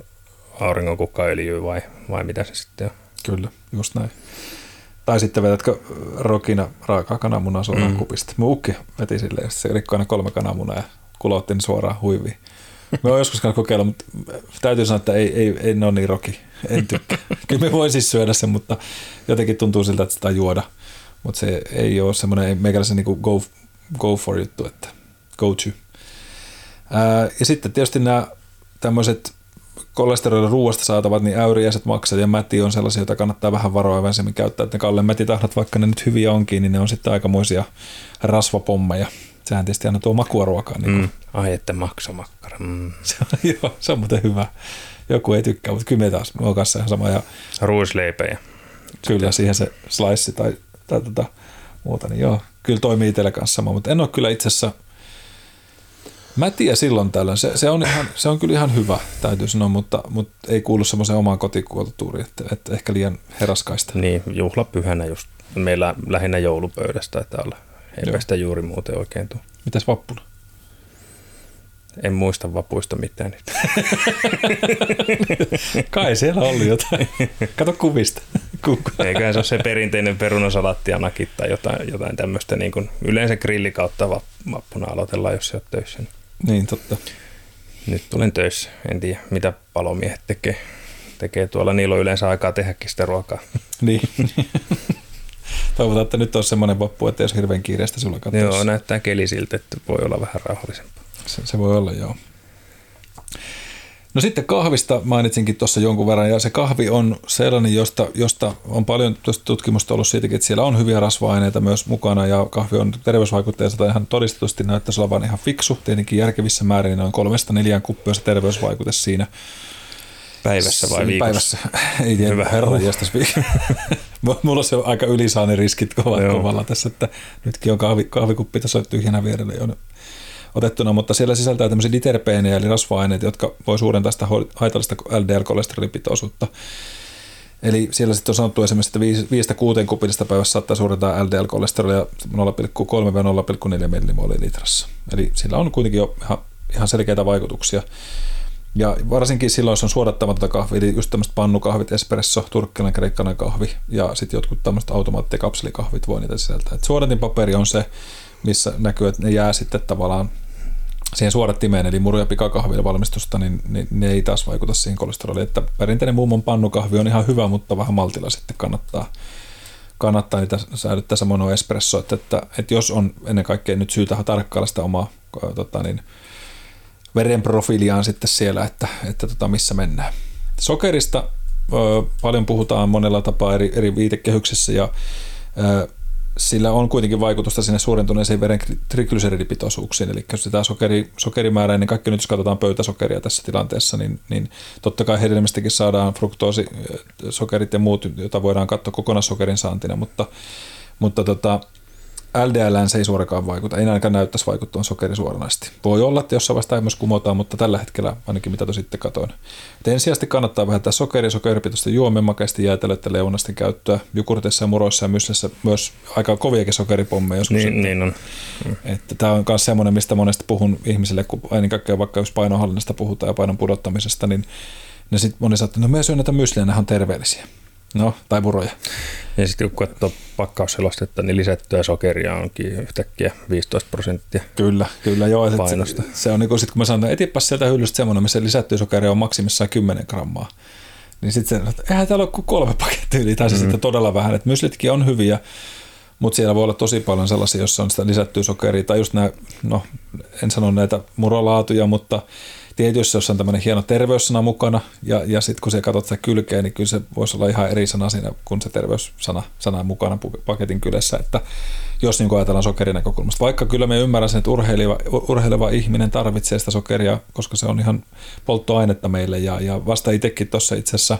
auringonkukkaöljyä vai, vai mitä se sitten on? Kyllä, just näin. Tai sitten vedätkö rokina raakaa kananmunaa suoraan mm. kupista. Mun ukki veti silleen, se rikkoi aina kolme kananmunaa ja kulautti ne suoraan huiviin. Mä oon joskus kokeilla, mutta täytyy sanoa, että ei, ei, ei ne ole niin roki. En tykkää. Kyllä me voin siis syödä sen, mutta jotenkin tuntuu siltä, että sitä juoda. Mutta se ei ole semmoinen meikäläisen niin go, go for juttu, että go to. Ää, ja sitten tietysti nämä tämmöiset kolesterolin ruoasta saatavat, niin äyriäiset maksat ja mäti on sellaisia, joita kannattaa vähän varoa ja käyttää. Että ne Kalle mätitahnat, vaikka ne nyt hyviä onkin, niin ne on sitten aikamoisia rasvapommeja sehän tietysti aina tuo makua ruokaa. Niin mm. Ai että maksomakkara. Mm. se, on, joo, se on muuten hyvä. Joku ei tykkää, mutta kyllä me taas, on kanssa ihan sama. Ja, Ruisleipejä. Kyllä, siihen se slice tai, tai tota, muuta, niin joo, kyllä toimii itselle kanssa sama, mutta en ole kyllä itse asiassa, Mä tiedän silloin tällöin. Se, se, on ihan, se on kyllä ihan hyvä, täytyy sanoa, mutta, mutta ei kuulu semmoiseen omaan kotikulttuuriin, että, että ehkä liian heraskaista. Niin, juhlapyhänä just. Meillä lähinnä joulupöydästä että olla sitä juuri muuten oikein tule. Mitäs vappuna? En muista vapuista mitään nyt. Kai siellä oli jotain. Kato kuvista. Eiköhän se ole se perinteinen perunasalatti ja nakit tai jotain, jotain tämmöistä. Niin kuin yleensä grillikautta vappuna aloitellaan, jos se on töissä. Niin, totta. Nyt tulen töissä. En tiedä, mitä palomiehet tekee. Tekee tuolla. Niillä on yleensä aikaa tehdäkin sitä ruokaa. niin. Toivotaan, että nyt on semmoinen vappu, että jos hirveän kiireistä sulla katsoa. Joo, näyttää keli siltä, että voi olla vähän rauhallisempaa. Se, se voi olla, joo. No sitten kahvista mainitsinkin tuossa jonkun verran, ja se kahvi on sellainen, josta, josta on paljon tutkimusta ollut siitäkin, että siellä on hyviä rasva-aineita myös mukana, ja kahvi on terveysvaikutteessa tai ihan todistetusti näyttäisi olevan ihan fiksu, tietenkin järkevissä määrin noin kolmesta neljään kuppia se terveysvaikute siinä. Päivässä vai viikossa? Päivässä. Ei tiedä, Hyvä. herra Mulla on se aika ylisaani riskit kovalla tässä, että nytkin on kahvi, kahvikuppi tässä tyhjänä vierellä jo otettuna, mutta siellä sisältää tämmöisiä diterpeenejä eli rasva-aineita, jotka voi suurentaa sitä haitallista LDL-kolesterolipitoisuutta. Eli siellä sitten on sanottu esimerkiksi, että 5-6 kupillista päivässä saattaa suurentaa LDL-kolesterolia 0,3-0,4 millimoolia litrassa. Eli sillä on kuitenkin jo ihan, ihan selkeitä vaikutuksia. Ja varsinkin silloin, jos on suodattamatonta kahvia, eli just tämmöiset pannukahvit, espresso, turkkilainen, kreikkalainen kahvi ja sitten jotkut tämmöiset automaattikapselikahvit voi niitä sisältää. Et suodatin paperi on se, missä näkyy, että ne jää sitten tavallaan siihen suodattimeen, eli muru- ja pikakahvilla valmistusta, niin, niin ne ei taas vaikuta siihen kolesteroliin. Että perinteinen mummon pannukahvi on ihan hyvä, mutta vähän maltilla sitten kannattaa, kannattaa niitä säilyttää samoin espresso, että, että, että, jos on ennen kaikkea nyt syytä tarkkailla sitä omaa tota niin, verenprofiiliaan sitten siellä, että, että tota, missä mennään. Sokerista ö, paljon puhutaan monella tapaa eri, eri viitekehyksessä ja ö, sillä on kuitenkin vaikutusta sinne suurentuneeseen veren triglyseridipitoisuuksiin, eli jos sitä sokeri, sokerimäärää, niin kaikki nyt jos katsotaan pöytäsokeria tässä tilanteessa, niin, niin totta kai hedelmistäkin saadaan fruktoosi, sokerit ja muut, joita voidaan katsoa kokonaissokerin saantina, mutta, mutta tota, LDL se ei suorakaan vaikuta, ei ainakaan näyttäisi vaikuttavan sokerisuoranaisesti. Voi olla, että jossain vaiheessa myös kumotaan, mutta tällä hetkellä ainakin mitä sitten katoin. Et ensisijaisesti kannattaa vähentää sokeria ja sokeripitoista juomien, makeasti jäätelöitä, leunasten käyttöä. Jukurtissa ja muroissa ja myssessä myös aika koviakin sokeripommeja joskus. Niin, niin on. Että tämä on myös semmoinen, mistä monesti puhun ihmisille, kun ennen kaikkea vaikka jos painonhallinnasta puhutaan ja painon pudottamisesta, niin ne sitten moni sanoo, että no me syön näitä mysliä, ne on terveellisiä. No, tai puroja. Ja sitten kun katsoo pakkausselostetta, niin lisättyä sokeria onkin yhtäkkiä 15 prosenttia Kyllä, kyllä joo. painosta. Se, se on niin kuin sit, kun mä sanon, että etipäs sieltä hyllystä semmoinen, missä lisättyä sokeria on maksimissaan 10 grammaa. Niin sitten se, että eihän täällä ole kuin kolme pakettia yli, tai mm-hmm. sitten todella vähän. Että myslitkin on hyviä, mutta siellä voi olla tosi paljon sellaisia, joissa on sitä lisättyä sokeria, tai just nämä, no en sano näitä murolaatuja, mutta tietysti jos on tämmöinen hieno terveyssana mukana, ja, ja sitten kun se katsot sitä kylkeä, niin kyllä se voisi olla ihan eri sana siinä, kun se terveyssana sana mukana paketin kylässä, että jos niin ajatellaan sokerin näkökulmasta. Vaikka kyllä me ymmärrän sen, että urheileva, urheileva ihminen tarvitsee sitä sokeria, koska se on ihan polttoainetta meille, ja, ja vasta itsekin tuossa itse asiassa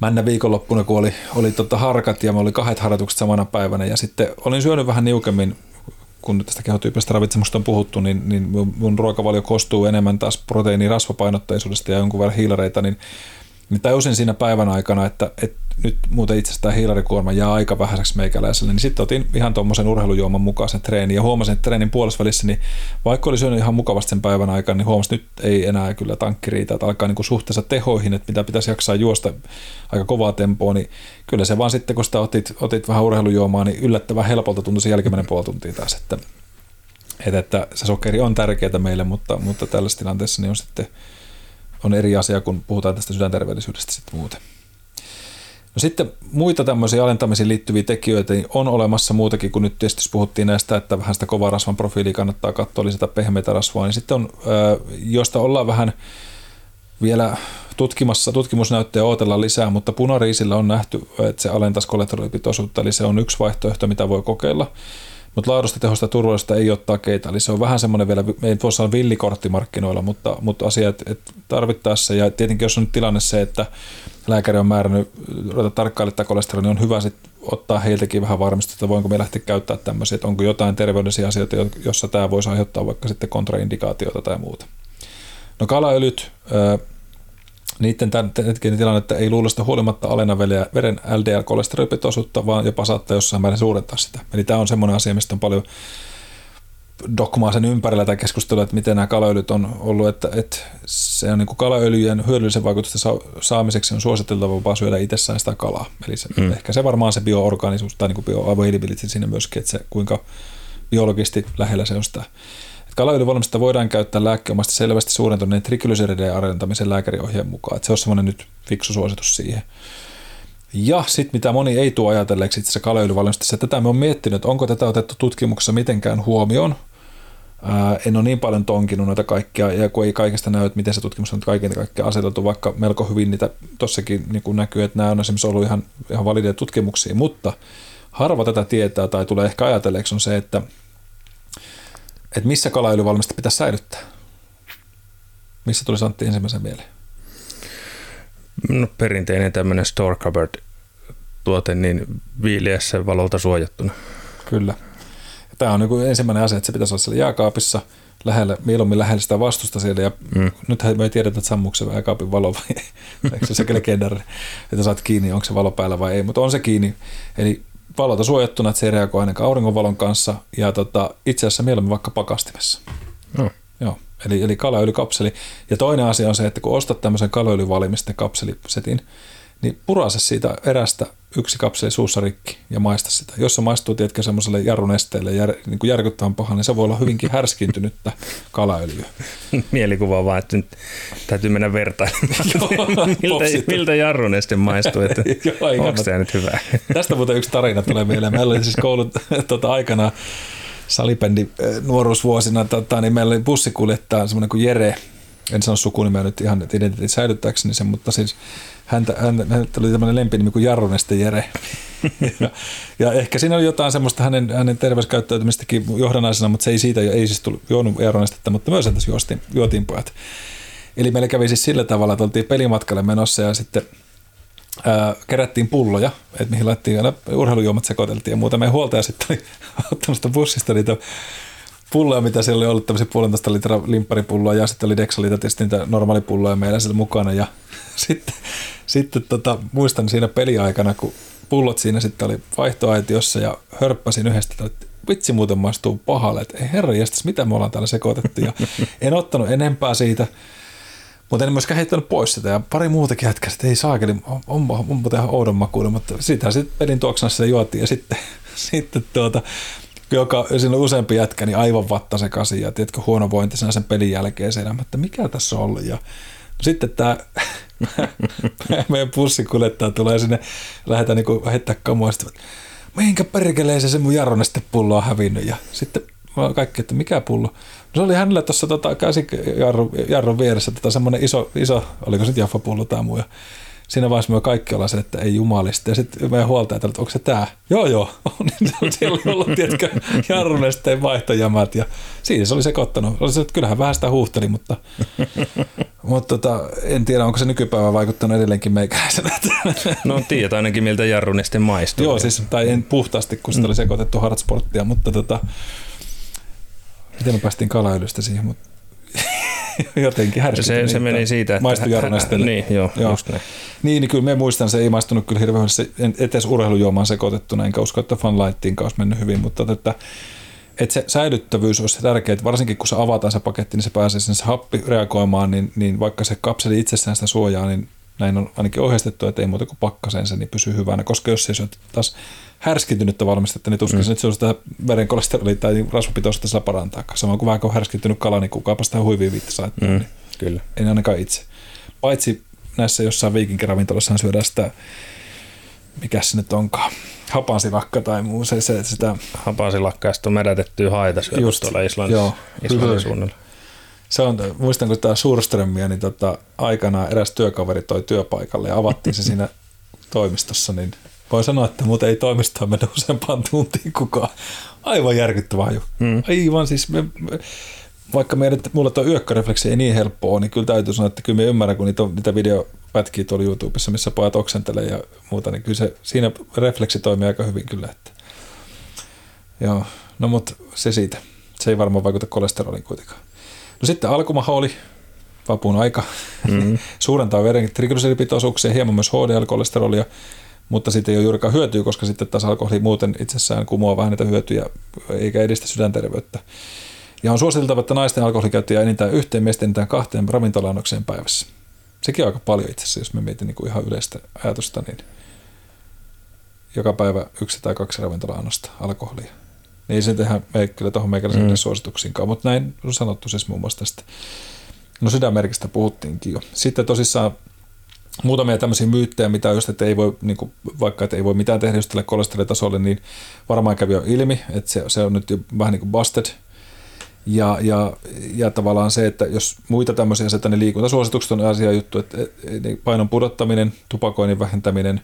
männä viikonloppuna, kun oli, oli tota harkat ja me oli kahdet harjoitukset samana päivänä. Ja sitten olin syönyt vähän niukemmin kun tästä kehotyypistä ravitsemusta on puhuttu, niin, niin mun ruokavalio koostuu enemmän taas proteiini- rasvapainotteisuudesta ja jonkun verran hiilareita, niin, niin tajusin siinä päivän aikana, että, että nyt muuten itsestään hiilarikuorma jää aika vähäiseksi meikäläiselle, niin sitten otin ihan tuommoisen urheilujuoman mukaisen treenin. Ja huomasin, että treenin puolessa niin vaikka oli syönyt ihan mukavasti sen päivän aikana, niin huomasin, että nyt ei enää kyllä tankki riitä, että alkaa niin kuin suhteessa tehoihin, että mitä pitäisi jaksaa juosta aika kovaa tempoa, niin kyllä se vaan sitten, kun sitä otit, otit vähän urheilujuomaa, niin yllättävän helpolta tuntui se jälkimmäinen puoli tuntia taas, että, että, että se sokeri on tärkeää meille, mutta, mutta tällaisessa tilanteessa niin on sitten on eri asia, kun puhutaan tästä sydänterveellisyydestä sitten muuten. No sitten muita tämmöisiä alentamisiin liittyviä tekijöitä niin on olemassa muutakin, kun nyt tietysti puhuttiin näistä, että vähän sitä kovaa rasvan profiilia kannattaa katsoa, lisätä pehmeitä rasvaa, niin sitten on, josta ollaan vähän vielä tutkimassa, tutkimusnäyttöjä odotellaan lisää, mutta punariisillä on nähty, että se alentaisi kolesterolipitoisuutta, eli se on yksi vaihtoehto, mitä voi kokeilla. Mutta laadusta, tehosta turvallisuudesta ei ole takeita. Eli se on vähän semmoinen vielä, me ei voisi olla villikortti markkinoilla, mutta, mutta asiat että tarvittaessa. Ja tietenkin jos on nyt tilanne se, että lääkäri on määrännyt ruveta tarkkailemaan kolesterolia, niin on hyvä sitten ottaa heiltäkin vähän varmistusta, että voinko me lähteä käyttämään tämmöisiä, että onko jotain terveydellisiä asioita, jossa tämä voisi aiheuttaa vaikka sitten kontraindikaatioita tai muuta. No kalaöljyt, niiden hetkinen tilanne, että ei luulosta huolimatta alenna veren LDL-kolesterolipitoisuutta, vaan jopa saattaa jossain määrin suurentaa sitä. Eli tämä on semmoinen asia, mistä on paljon dogmaa sen ympärillä tai keskustelua, että miten nämä kalaöljyt on ollut, että, että se on niin kuin kalaöljyjen hyödyllisen vaikutusten saamiseksi on suositeltavaa syödä itsessään sitä kalaa. Eli se, mm. ehkä se varmaan se bioorganisuus tai niin bioavailability siinä myöskin, että se kuinka biologisesti lähellä se on sitä. Kalaöljyvalmista voidaan käyttää lääkkeomasti selvästi suurentuneen triglycerideen alentamisen lääkäriohjeen mukaan. Että se on semmoinen nyt fiksu suositus siihen. Ja sitten mitä moni ei tuo ajatelleeksi itse asiassa tätä me on miettinyt, onko tätä otettu tutkimuksessa mitenkään huomioon. Ää, en ole niin paljon tonkinut noita kaikkia, ja kun ei kaikesta näy, että miten se tutkimus on kaiken kaikkea aseteltu, vaikka melko hyvin niitä tossakin niin näkyy, että nämä on esimerkiksi ollut ihan, ihan valideja tutkimuksia, mutta harva tätä tietää tai tulee ehkä ajatelleeksi on se, että, että missä kalaöljyvalmista pitäisi säilyttää. Missä tuli Antti ensimmäisen mieleen? No, perinteinen tämmöinen store cupboard tuote, niin viiliässä valolta suojattuna. Kyllä. Tämä on niin ensimmäinen asia, että se pitäisi olla siellä jääkaapissa lähellä, mieluummin lähellä sitä vastusta siellä. Ja mm. nythän me ei tiedetä, että sammuuko se jääkaapin valo vai eikö se sekä legendaarinen, että saat kiinni, onko se valo päällä vai ei, mutta on se kiinni. Eli valota suojattuna, että se ei reagoi ainakaan auringonvalon kanssa ja tota, itse asiassa mieluummin vaikka pakastimessa. Mm. Joo. Eli, eli kalaöljykapseli. Ja toinen asia on se, että kun ostat tämmöisen kalaöljyvalimisten kapselisetin, niin purase siitä erästä yksi kapseli suussa rikki ja maista sitä. Jos se maistuu, tiedätkö, semmoiselle jarrunesteelle jär, niin kuin järkyttävän pahan, niin se voi olla hyvinkin härskintynyttä kalaöljyä. Mielikuva vaan, että nyt täytyy mennä vertailemaan, miltä, miltä jarruneste maistuu, että onko tämä nyt hyvä. Tästä muuten yksi tarina tulee mieleen. Meillä oli siis koulut tuota, aikana salibändi eh, nuoruusvuosina, tota, niin meillä oli bussikuljettaja semmoinen kuin Jere, en sano sukunimeä nyt ihan identiteetin säilyttääkseni sen, mutta siis häntä, häntä, häntä oli tämmöinen lempinimi kuin Jarroneste Jere. ja, ja, ehkä siinä oli jotain semmoista hänen, hänen terveyskäyttäytymistäkin johdannaisena, mutta se ei siitä, ei siis tullut juonut Jarronestetta, mutta myös tässä juotiin pojat. Eli meillä kävi siis sillä tavalla, että oltiin pelimatkalle menossa ja sitten ää, kerättiin pulloja, että mihin laittiin aina urheilujuomat sekoiteltiin ja muuta. Meidän huoltaja sitten oli ottanut bussista niitä pulloja, mitä siellä oli ollut, tämmöisiä puolentoista litraa limpparipulloa ja sitten oli Dexalita tietysti niitä normaalipulloja meillä siellä mukana ja sitten, sitten tota, muistan siinä peliaikana, kun pullot siinä sitten oli vaihtoaitiossa ja hörppäsin yhdestä, että vitsi muuten maistuu pahalle, että ei herra jästäs, mitä me ollaan täällä sekoitettu ja en ottanut enempää siitä, Mutta en myöskään heittänyt pois sitä ja pari muutakin jätkää, että ei saakeli, on, on, on, on ihan oudon makuinen, mutta sitä sitten pelin tuoksanassa juotiin ja sitten, sitten tuota, joka, siinä on useampi jätkä, niin aivan vatta sekaisin ja tiedätkö, huonovointisena sen pelin jälkeen sen, että mikä tässä ollut ja sitten tämä meidän bussikuljettaja tulee sinne, lähdetään niin heittää kamua, sitten, mihinkä perkeleeseen se mun jarroneste pullo on hävinnyt ja sitten kaikki, että mikä pullo. No se oli hänellä tuossa tota, käsijarrun jarrun vieressä tota, semmoinen iso, iso, oliko se Jaffa-pullo tai muu. Ja siinä vaiheessa me kaikki ollaan se, että ei jumalista. Ja sitten meidän huoltaja että onko se tämä? Joo, joo. siellä oli ollut, tiedätkö, jarrunesteen vaihtojamät ja siinä se oli sekoittanut. Oli se, että kyllähän vähän sitä huuhteli, mutta, mutta tota, en tiedä, onko se nykypäivä vaikuttanut edelleenkin meikäläisenä. no tiedät ainakin, miltä jarrunesten maistuu. Joo, siis, tai en puhtaasti, kun sitä oli sekoitettu hardsporttia, mutta tota, miten me päästiin kalaylystä siihen, mutta jotenkin Se, se meni siitä, että... Maistu jarnestelle. Niin, joo, joo. Just näin. Niin, niin kyllä me muistan, se ei maistunut kyllä hirveän se etes urheilujuomaan sekoitettuna, enkä usko, että fanlightiin olisi mennyt hyvin, mutta että, että se säilyttävyys olisi tärkeää, varsinkin kun se avataan se paketti, niin se pääsee sinne se happi reagoimaan, niin, niin vaikka se kapseli itsessään sitä suojaa, niin näin on ainakin ohjeistettu, että ei muuta kuin pakkaseen se, niin pysyy hyvänä, koska jos se taas härskiintynyttä valmistetta, niin tuskin mm. että se on sitä veren kolesterolia tai rasvapitoista sillä parantaa. Sama kuin vähän kun härskittynyt kala, niin kukaapa sitä huivia viitti saattaa. Mm. Niin Kyllä. En ainakaan itse. Paitsi näissä jossain viikinkiravintolassa syödään sitä, mikä se nyt onkaan, hapansilakka tai muu. Se, se, sitä... Hapansilakka ja sitten on mädätettyä haita syödä tuolla Islannissa, joo, Islannin suunnalla. Se on, muistan kun tämä Suurströmiä, niin tota, aikanaan eräs työkaveri toi työpaikalle ja avattiin se siinä toimistossa, niin voi sanoa, että muuten ei toimistoon mennä useampaan tuntiin kukaan. Aivan järkyttävää jo. Mm. Aivan siis, me, me, vaikka meidän, mulla tuo yökkärefleksi ei niin helppoa, niin kyllä täytyy sanoa, että kyllä me ymmärrän, kun niitä, niitä videopätkiä tuolla YouTubessa, missä pojat oksentelee ja muuta, niin kyllä se, siinä refleksi toimii aika hyvin kyllä. Että. Joo, no mutta se siitä. Se ei varmaan vaikuta kolesterolin kuitenkaan. No sitten alkumaha oli vapun aika. Mm. Suurentaa veren triglyceridipitoisuuksia, hieman myös HDL-kolesterolia, mutta sitten ei ole juurikaan hyötyä, koska sitten taas alkoholi muuten itsessään kumoaa vähän niitä hyötyjä eikä edistä sydänterveyttä. Ja on suositeltava, että naisten alkoholikäyttöjä enintään yhteen miesten enintään kahteen ravintolaannokseen päivässä. Sekin on aika paljon itse asiassa, jos me mietin niin kuin ihan yleistä ajatusta, niin joka päivä yksi tai kaksi ravintolaannosta alkoholia. Niin ei se tehdä me, kyllä tuohon meikäläisen mm. suosituksiinkaan, mutta näin on sanottu siis muun muassa tästä. No sydänmerkistä puhuttiinkin jo. Sitten tosissaan muutamia tämmöisiä myyttejä, mitä just, että ei voi, niin kuin, vaikka että ei voi mitään tehdä just tälle kolesterolitasolle, niin varmaan kävi jo ilmi, että se, se on nyt jo vähän niin kuin busted. Ja, ja, ja tavallaan se, että jos muita tämmöisiä asioita, niin liikuntasuositukset on asia juttu, että niin painon pudottaminen, tupakoinnin vähentäminen,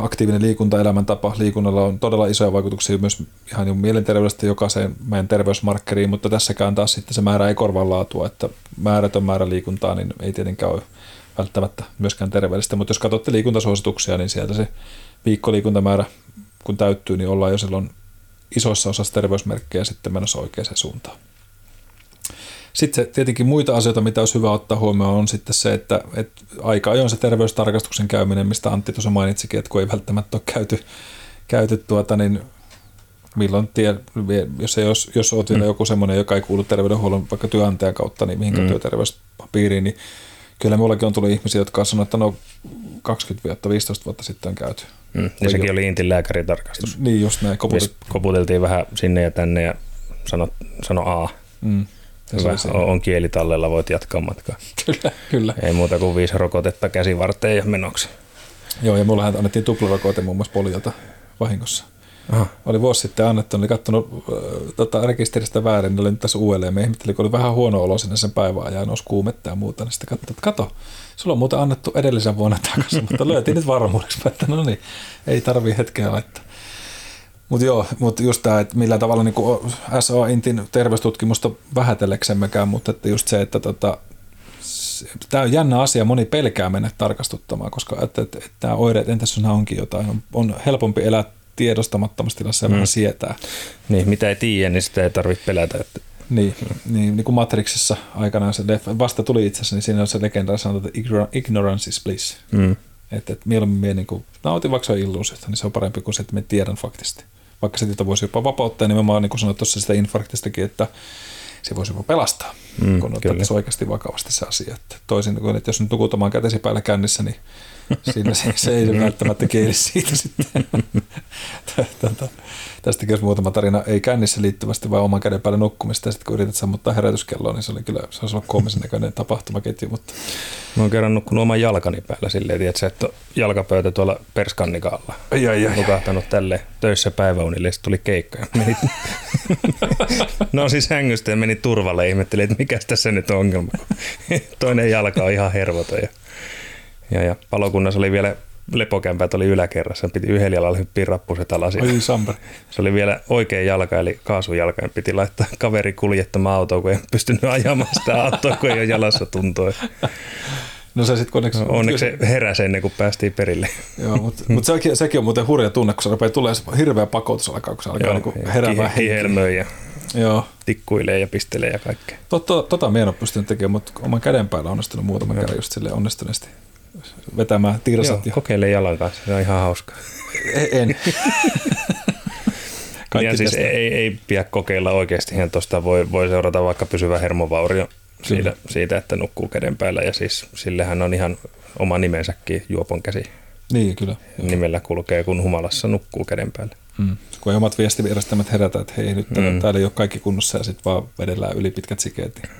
aktiivinen liikunta, elämäntapa, liikunnalla on todella isoja vaikutuksia myös ihan mielenterveydestä jokaiseen meidän terveysmarkkeriin, mutta tässäkään taas sitten se määrä ei korvaa laatua, että määrätön määrä liikuntaa niin ei tietenkään ole välttämättä myöskään terveellistä, mutta jos katsotte liikuntasuosituksia, niin sieltä se viikkoliikuntamäärä, kun täyttyy, niin ollaan jo silloin isoissa osassa terveysmerkkejä sitten menossa oikeaan suuntaan. Sitten tietenkin muita asioita, mitä olisi hyvä ottaa huomioon, on sitten se, että, että aika ajoin se terveystarkastuksen käyminen, mistä Antti tuossa mainitsikin, että kun ei välttämättä ole käyty, käyty tuota, niin milloin tie, jos, ei, jos, jos olet vielä mm. joku semmoinen, joka ei kuulu terveydenhuollon vaikka työnantajan kautta, niin mihinkä mm. työterveyspiiriin, niin kyllä minullakin on tullut ihmisiä, jotka on sanonut, että no 20 vuotta, 15 vuotta sitten on käyty. Mm, ja sekin oli Intin lääkäritarkastus. Niin just näin. Koputet... Koputeltiin vähän sinne ja tänne ja sano, sano A. Mm. Hyvä, on, on kieli tallella, voit jatkaa matkaa. kyllä, kyllä. Ei muuta kuin viisi rokotetta käsivarteen ja menoksi. Joo, ja mullahan annettiin tuplarokote muun muassa poliota vahingossa. Aha. Oli vuosi sitten annettu, oli katsonut äh, tota, rekisteristä väärin, niin oli nyt tässä uudelleen. Me ihmettelin, kun oli vähän huono olo sinne sen päivän ajan, nousi kuumetta ja muuta, niin sitten katsoin, että kato, sulla on muuten annettu edellisen vuonna takaisin, mutta löytiin nyt varmuudeksi, että no niin, ei tarvii hetkeä laittaa. Mutta joo, mutta just tämä, että millä tavalla niin SA Intin terveystutkimusta vähätelleksemmekään, mutta että just se, että tota, tämä on jännä asia, moni pelkää mennä tarkastuttamaan, koska että, että, että tämä oireet, entäs jos onkin jotain, on, on helpompi elää tiedostamattomassa tilassa ja mm. vähän sietää. Niin, mitä ei tiedä, niin sitä ei tarvitse pelätä. Että... Niin, niin, niin kuin Matrixissa aikanaan se leffa, vasta tuli itse asiassa, niin siinä on se legenda sanota, että ignorance is bliss. Mm. Että, että mieluummin me niin kuin, nautin vaikka se on illuusiosta, niin se on parempi kuin se, että me tiedän faktisesti. Vaikka sitä voisi jopa vapauttaa, nimenomaan niin kuin sanoit tuossa sitä infarktistakin, että se voisi jopa pelastaa, mm, kun otettaisiin oikeasti vakavasti se asia. Että toisin kuin, että jos nyt nukut oman kätesi päällä kännissä, niin siinä se, se ei välttämättä kieli siitä sitten. Tätä, tästäkin olisi muutama tarina, ei kännissä liittyvästi, vaan oman käden päälle nukkumista. Ja sitten kun yrität sammuttaa herätyskelloa, niin se oli kyllä, se olisi ollut koomisen näköinen tapahtumaketju. Mutta... Mä oon kerran nukkunut oman jalkani päällä silleen, tiedätkö, että jalkapöytä tuolla perskannikalla. Ai, ai, ai. Nukahtanut tälle töissä päiväunille ja sitten tuli keikka. Ja meni... no siis hängystä ja meni turvalle ja ihmetteli, että mikä tässä nyt on ongelma. Toinen jalka on ihan hervoton. Ja, ja, ja palokunnassa oli vielä lepokämpät oli yläkerrassa, piti yhdellä jalalla hyppiä rappuset alas. Oi, samperi. Se oli vielä oikea jalka, eli kaasujalka, ja piti laittaa kaveri kuljettamaan autoa, kun ei pystynyt ajamaan sitä autoa, kun ei ole jalassa tuntoi. No se sitten onneksi... No, onneksi se heräsi ennen kuin päästiin perille. Joo, mutta mut sekin, sekin, on muuten hurja tunne, kun se rupeaa tulee hirveä pakotus alkaa, kun se alkaa Joo, niin heräämään henkiä. ja Joo. tikkuilee ja pistelee ja kaikkea. Tota, tota minä en ole pystynyt tekemään, mutta oman käden päällä on onnistunut muutama kerran just sille onnistuneesti vetämään tirsat. Joo, ja... kokeile jalan kanssa, se on ihan hauska. E- en. ja siis ei, ei pidä kokeilla oikeasti, ihan tuosta voi, voi seurata vaikka pysyvä hermovaurio siitä, siitä, että nukkuu käden päällä ja siis sillehän on ihan oma nimensäkin juopon käsi. Niin, kyllä. Nimellä kulkee, kun humalassa nukkuu käden päällä. Mm. Kun ei omat viestivirastamat herätä, että hei nyt mm. täällä ei ole kaikki kunnossa ja sitten vaan vedellään yli pitkät sikeet. Niin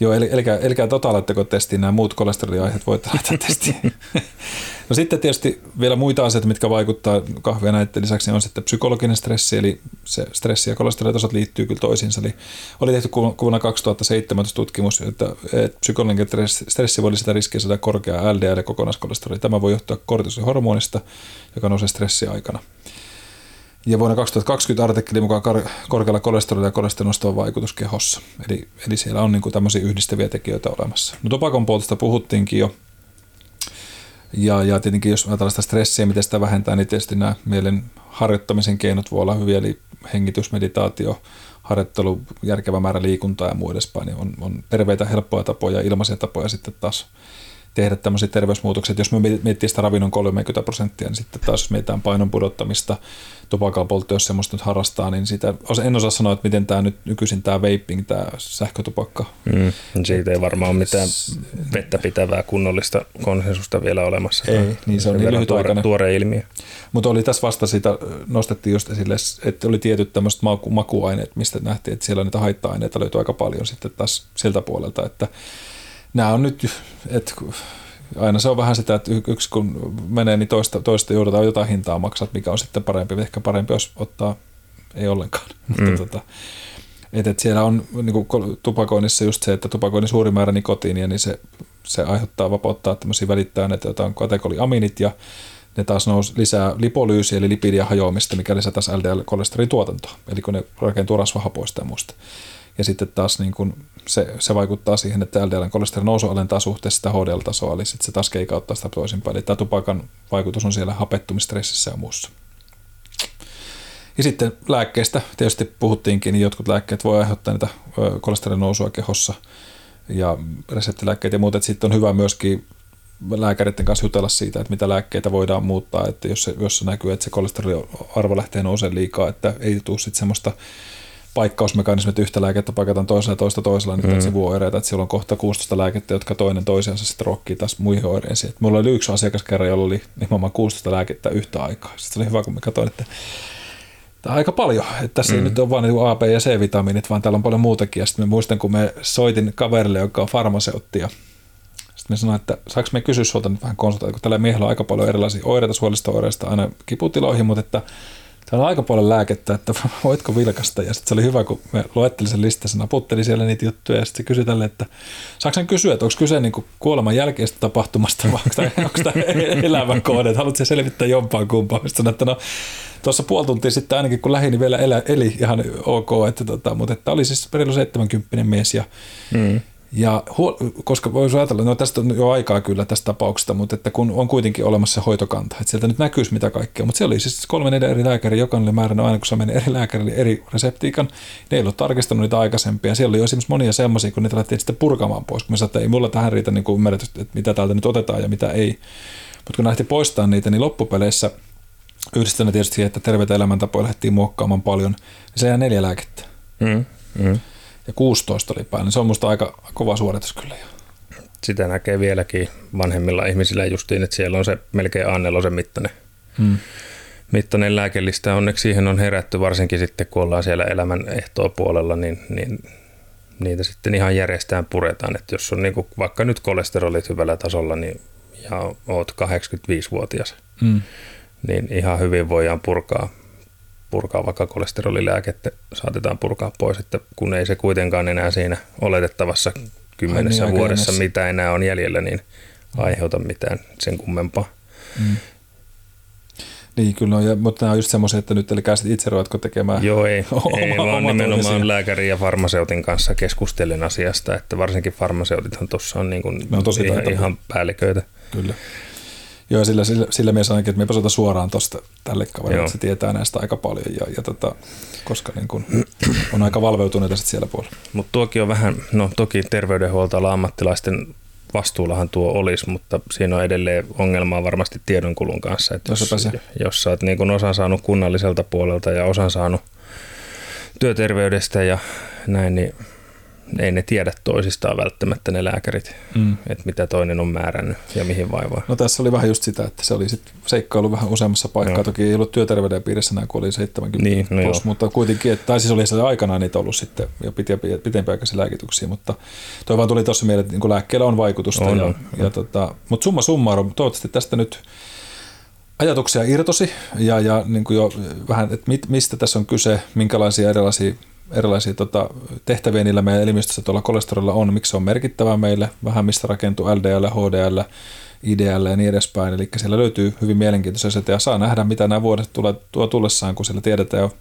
Joo, eli, eli, eli tota laittako testiin nämä muut kolesteroliaiheet, voitte laittaa testiin. no sitten tietysti vielä muita asioita, mitkä vaikuttaa kahvia näiden lisäksi, on sitten psykologinen stressi, eli se stressi ja kolesterolitasot liittyy kyllä toisiinsa. Eli oli tehty vuonna 2017 tutkimus, että, että psykologinen stressi voi lisätä riskiä saada korkea LDL ja kokonaiskolesteroli. Tämä voi johtua kortisihormonista, joka nousee stressiaikana. Ja vuonna 2020 artikkeli mukaan kor- korkealla kolesterolilla ja kolesterolista on vaikutus kehossa. Eli, eli siellä on niin tämmöisiä yhdistäviä tekijöitä olemassa. No tupakon poltosta puhuttiinkin jo. Ja, ja tietenkin jos ajatellaan sitä stressiä, miten sitä vähentää, niin tietysti nämä mielen harjoittamisen keinot voi olla hyviä, eli hengitys, meditaatio, harjoittelu, järkevä määrä liikuntaa ja muu edespäin, niin on, on terveitä, helppoja tapoja, ilmaisia tapoja sitten taas tehdä tämmöisiä terveysmuutoksia. Jos me miettii sitä ravinnon 30 prosenttia, niin sitten taas jos mietitään painon pudottamista, tupakalla jos semmoista nyt harrastaa, niin sitä, en osaa sanoa, että miten tämä nyt nykyisin tämä vaping, tämä sähkötupakka. Mm, siitä ei varmaan ole mitään vettä pitävää kunnollista konsensusta vielä olemassa. Ei, niin se on niin tuore, tuore ilmiö. Mutta oli tässä vasta sitä, nostettiin just esille, että oli tietyt tämmöiset maku, makuaineet, mistä nähtiin, että siellä niitä haitta-aineita löytyy aika paljon sitten taas siltä puolelta, että nämä on nyt, että aina se on vähän sitä, että yksi kun menee, niin toista, toista joudutaan jotain hintaa maksaa, mikä on sitten parempi. Ehkä parempi, jos ottaa ei ollenkaan. Mm. Mutta tota, et, et siellä on niin kuin tupakoinnissa just se, että tupakoinnin suuri määrä nikotiinia, niin se, se aiheuttaa, vapauttaa tämmöisiä välittäjäaineita, joita on kategoliaminit ja ne taas nousi lisää lipolyysiä eli lipidia hajoamista, mikä lisää taas LDL-kolesterin tuotantoa, eli kun ne rakentuu rasvahapoista ja muusta. Ja sitten taas niin kun se, se, vaikuttaa siihen, että LDLn kolesterin nousu alentaa suhteessa sitä HDL-tasoa, eli sitten se taas keikauttaa sitä toisinpäin. Eli tämä tupakan vaikutus on siellä hapettumistressissä ja muussa. Ja sitten lääkkeistä, tietysti puhuttiinkin, niin jotkut lääkkeet voi aiheuttaa niitä kolesterin nousua kehossa ja reseptilääkkeet ja muut. Sitten on hyvä myöskin lääkäreiden kanssa jutella siitä, että mitä lääkkeitä voidaan muuttaa, että jos se, jos se näkyy, että se kolesteroliarvo lähtee nousemaan liikaa, että ei tule sitten semmoista paikkausmekanismit, yhtä lääkettä paikataan toisella ja toista toisella, niin mm. sivuoireita, että siellä on kohta 16 lääkettä, jotka toinen toisiansa sitten rokkii taas muihin oireisiin. Et mulla oli yksi asiakas kerran, jolla oli nimenomaan 16 lääkettä yhtä aikaa. Sitten se oli hyvä, kun mä katsoin, että tämä on aika paljon. Että tässä mm. ei nyt ole vain niin A, B ja C-vitamiinit, vaan täällä on paljon muutakin. Ja sitten mä muistan, kun me soitin kaverille, joka on farmaseutti, ja sitten mä sanoin, että saanko me kysyä sulta nyt vähän konsultoida, kun tällä miehellä on aika paljon erilaisia oireita, suolista oireista aina kiputiloihin, mutta että Täällä on aika paljon lääkettä, että voitko vilkasta. Ja sitten se oli hyvä, kun me luettelin sen listasen, naputteli siellä niitä juttuja ja sitten se kysyi tälle, että saako kysyä, että onko kyse niin kuoleman jälkeistä tapahtumasta vai onko tämä, elämän kohde, että haluatko selvittää jompaan kumpaan. Sitten sanoin, että no tuossa puoli tuntia sitten ainakin kun lähin, niin vielä elä, eli ihan ok, että tota, mutta että oli siis perillä 70 mies ja mm. Ja koska voisi ajatella, no tästä on jo aikaa kyllä tästä tapauksesta, mutta että kun on kuitenkin olemassa se hoitokanta, että sieltä nyt näkyisi mitä kaikkea, mutta siellä oli siis kolme neljä eri lääkäriä, jokainen määrännyt aina kun se meni eri lääkärille eri reseptiikan, ne ei ollut tarkistanut niitä aikaisempia. Siellä oli jo esimerkiksi monia semmoisia, kun niitä lähtiin sitten purkamaan pois, kun me sanoin, että ei mulla tähän riitä niin ymmärretys, että mitä täältä nyt otetaan ja mitä ei. Mutta kun lähti poistaa niitä, niin loppupeleissä yhdistänä tietysti siihen, että terveitä elämäntapoja lähdettiin muokkaamaan paljon, niin se jää neljä lääkettä. Mm, mm. Ja 16 oli päällä, niin se on musta aika kova suoritus kyllä. Sitä näkee vieläkin vanhemmilla ihmisillä justiin, että siellä on se melkein A4 mittainen, hmm. mittainen lääkelistä. Onneksi siihen on herätty, varsinkin sitten kun ollaan siellä elämän puolella, niin, niin niitä sitten ihan järjestään puretaan. Että jos on niin kuin, vaikka nyt kolesterolit hyvällä tasolla niin, ja oot 85-vuotias, hmm. niin ihan hyvin voidaan purkaa, purkaa vaikka kolesterolilääkettä, saatetaan purkaa pois, että kun ei se kuitenkaan enää siinä oletettavassa kymmenessä niin, vuodessa, mitä enää on jäljellä, niin aiheuta mitään sen kummempaa. Mm. Niin, kyllä ja, mutta nämä on just semmoisia, että nyt eli itse ruvetko tekemään Joo, ei, oma, ei vaan oma nimenomaan lääkärin ja farmaseutin kanssa keskustelen asiasta, että varsinkin farmaseutithan tuossa on, niin kuin on tosi ihan, ihan päälliköitä. Kyllä. Joo, sillä, sillä, sillä mies ainakin, että me ei suoraan tuosta tälle kaverille, että se tietää näistä aika paljon, ja, ja tota, koska niin kun, on aika valveutuneita sitten siellä puolella. Mutta tuokin on vähän, no toki terveydenhuoltoalan ammattilaisten vastuullahan tuo olisi, mutta siinä on edelleen ongelmaa varmasti tiedonkulun kanssa. Että jos, jos sä oot niin osan saanut kunnalliselta puolelta ja osan saanut työterveydestä ja näin, niin ei ne tiedä toisistaan välttämättä ne lääkärit, mm. että mitä toinen on määrännyt ja mihin vaivaa. No tässä oli vähän just sitä, että se oli sitten seikkailu vähän useammassa paikkaa. No. Toki ei ollut työterveyden piirissä näin, kun oli 70 niin, no plus, mutta kuitenkin, että, tai siis oli se aikanaan niitä ollut sitten jo pitempiaikaisia lääkityksiä, mutta toi vaan tuli tuossa mieleen, että niin lääkkeellä on vaikutusta. On, ja, on. Ja, tota, mutta summa summarum, toivottavasti tästä nyt ajatuksia irtosi ja, ja niin kuin jo vähän, että mit, mistä tässä on kyse, minkälaisia erilaisia erilaisia tota, tehtäviä niillä meidän elimistössä tuolla kolesterolilla on, miksi se on merkittävää meille, vähän mistä rakentuu LDL, HDL, IDL ja niin edespäin. Eli siellä löytyy hyvin mielenkiintoisia setejä ja saa nähdä, mitä nämä vuodet tulee, tuo tullessaan, kun siellä tiedetään jo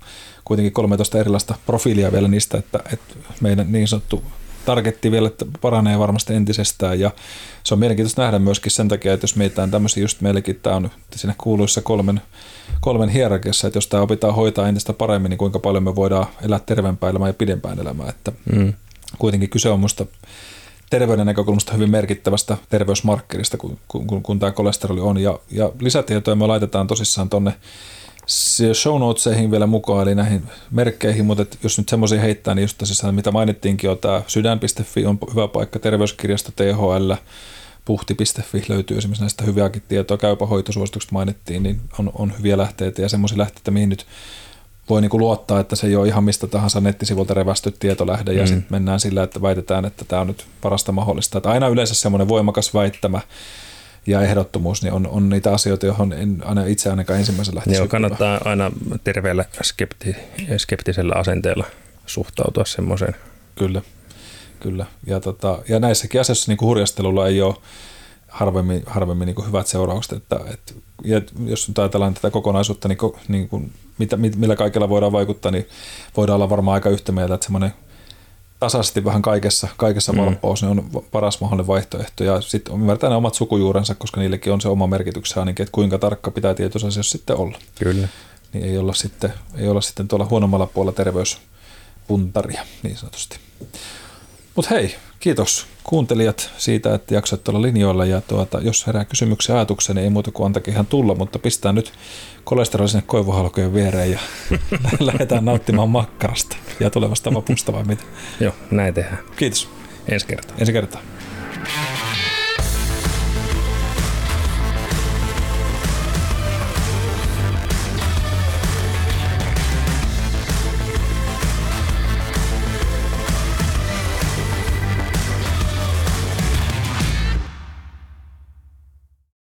kuitenkin 13 erilaista profiilia vielä niistä, että, että meidän niin sanottu targetti vielä että paranee varmasti entisestään ja se on mielenkiintoista nähdä myöskin sen takia, että jos mietitään tämmöisiä, just meillekin tämä on siinä kuuluissa kolmen, kolmen hierarkiassa, että jos tämä opitaan hoitaa entistä paremmin, niin kuinka paljon me voidaan elää terveempää elämää ja pidempään elämää, että mm. kuitenkin kyse on musta terveyden näkökulmasta hyvin merkittävästä terveysmarkkerista, kun, kun, kun, tämä kolesteroli on. Ja, ja lisätietoja me laitetaan tosissaan tuonne show notesihin vielä mukaan, eli näihin merkkeihin, mutta jos nyt semmoisia heittää, niin just tosissaan, mitä mainittiinkin, on tämä sydän.fi on hyvä paikka, terveyskirjasto THL, puhti.fi löytyy esimerkiksi näistä hyviäkin tietoa, käypähoitosuositukset mainittiin, niin on, on hyviä lähteitä ja semmoisia lähteitä, mihin nyt voi niin kuin luottaa, että se ei ole ihan mistä tahansa nettisivulta revästy tietolähde ja mm. sitten mennään sillä, että väitetään, että tämä on nyt parasta mahdollista. Että aina yleensä semmoinen voimakas väittämä ja ehdottomuus niin on, on niitä asioita, johon en aina itse ainakaan ensimmäisen lähtisi. Joo, kannattaa aina terveellä skepti, skeptisellä asenteella suhtautua semmoiseen. Kyllä, kyllä. Ja, tota, ja näissäkin asioissa niin kuin hurjastelulla ei ole harvemmin, harvemmin niin hyvät seuraukset. Että, et, ja jos nyt ajatellaan tätä kokonaisuutta, niin, niin kuin, mitä, millä kaikella voidaan vaikuttaa, niin voidaan olla varmaan aika yhtä mieltä, että semmoinen tasaisesti vähän kaikessa, kaikessa mm. valppaus niin on paras mahdollinen vaihtoehto. Ja sitten ymmärtää ne omat sukujuurensa, koska niillekin on se oma merkityksensä ainakin, että kuinka tarkka pitää tietyissä asioissa sitten olla. Kyllä. Niin ei olla sitten, ei olla sitten tuolla huonommalla puolella terveyspuntaria niin sanotusti. Mutta hei, kiitos kuuntelijat siitä, että jaksoitte olla linjoilla ja tuota, jos herää kysymyksiä ajatuksia, niin ei muuta kuin antakin ihan tulla, mutta pistää nyt kolesteroli sinne koivuhalkojen viereen ja lähdetään nauttimaan makkarasta ja tulevasta vapusta vai mitä? Joo, näin tehdään. Kiitos. Ensi kertaa. Ensi kertaa.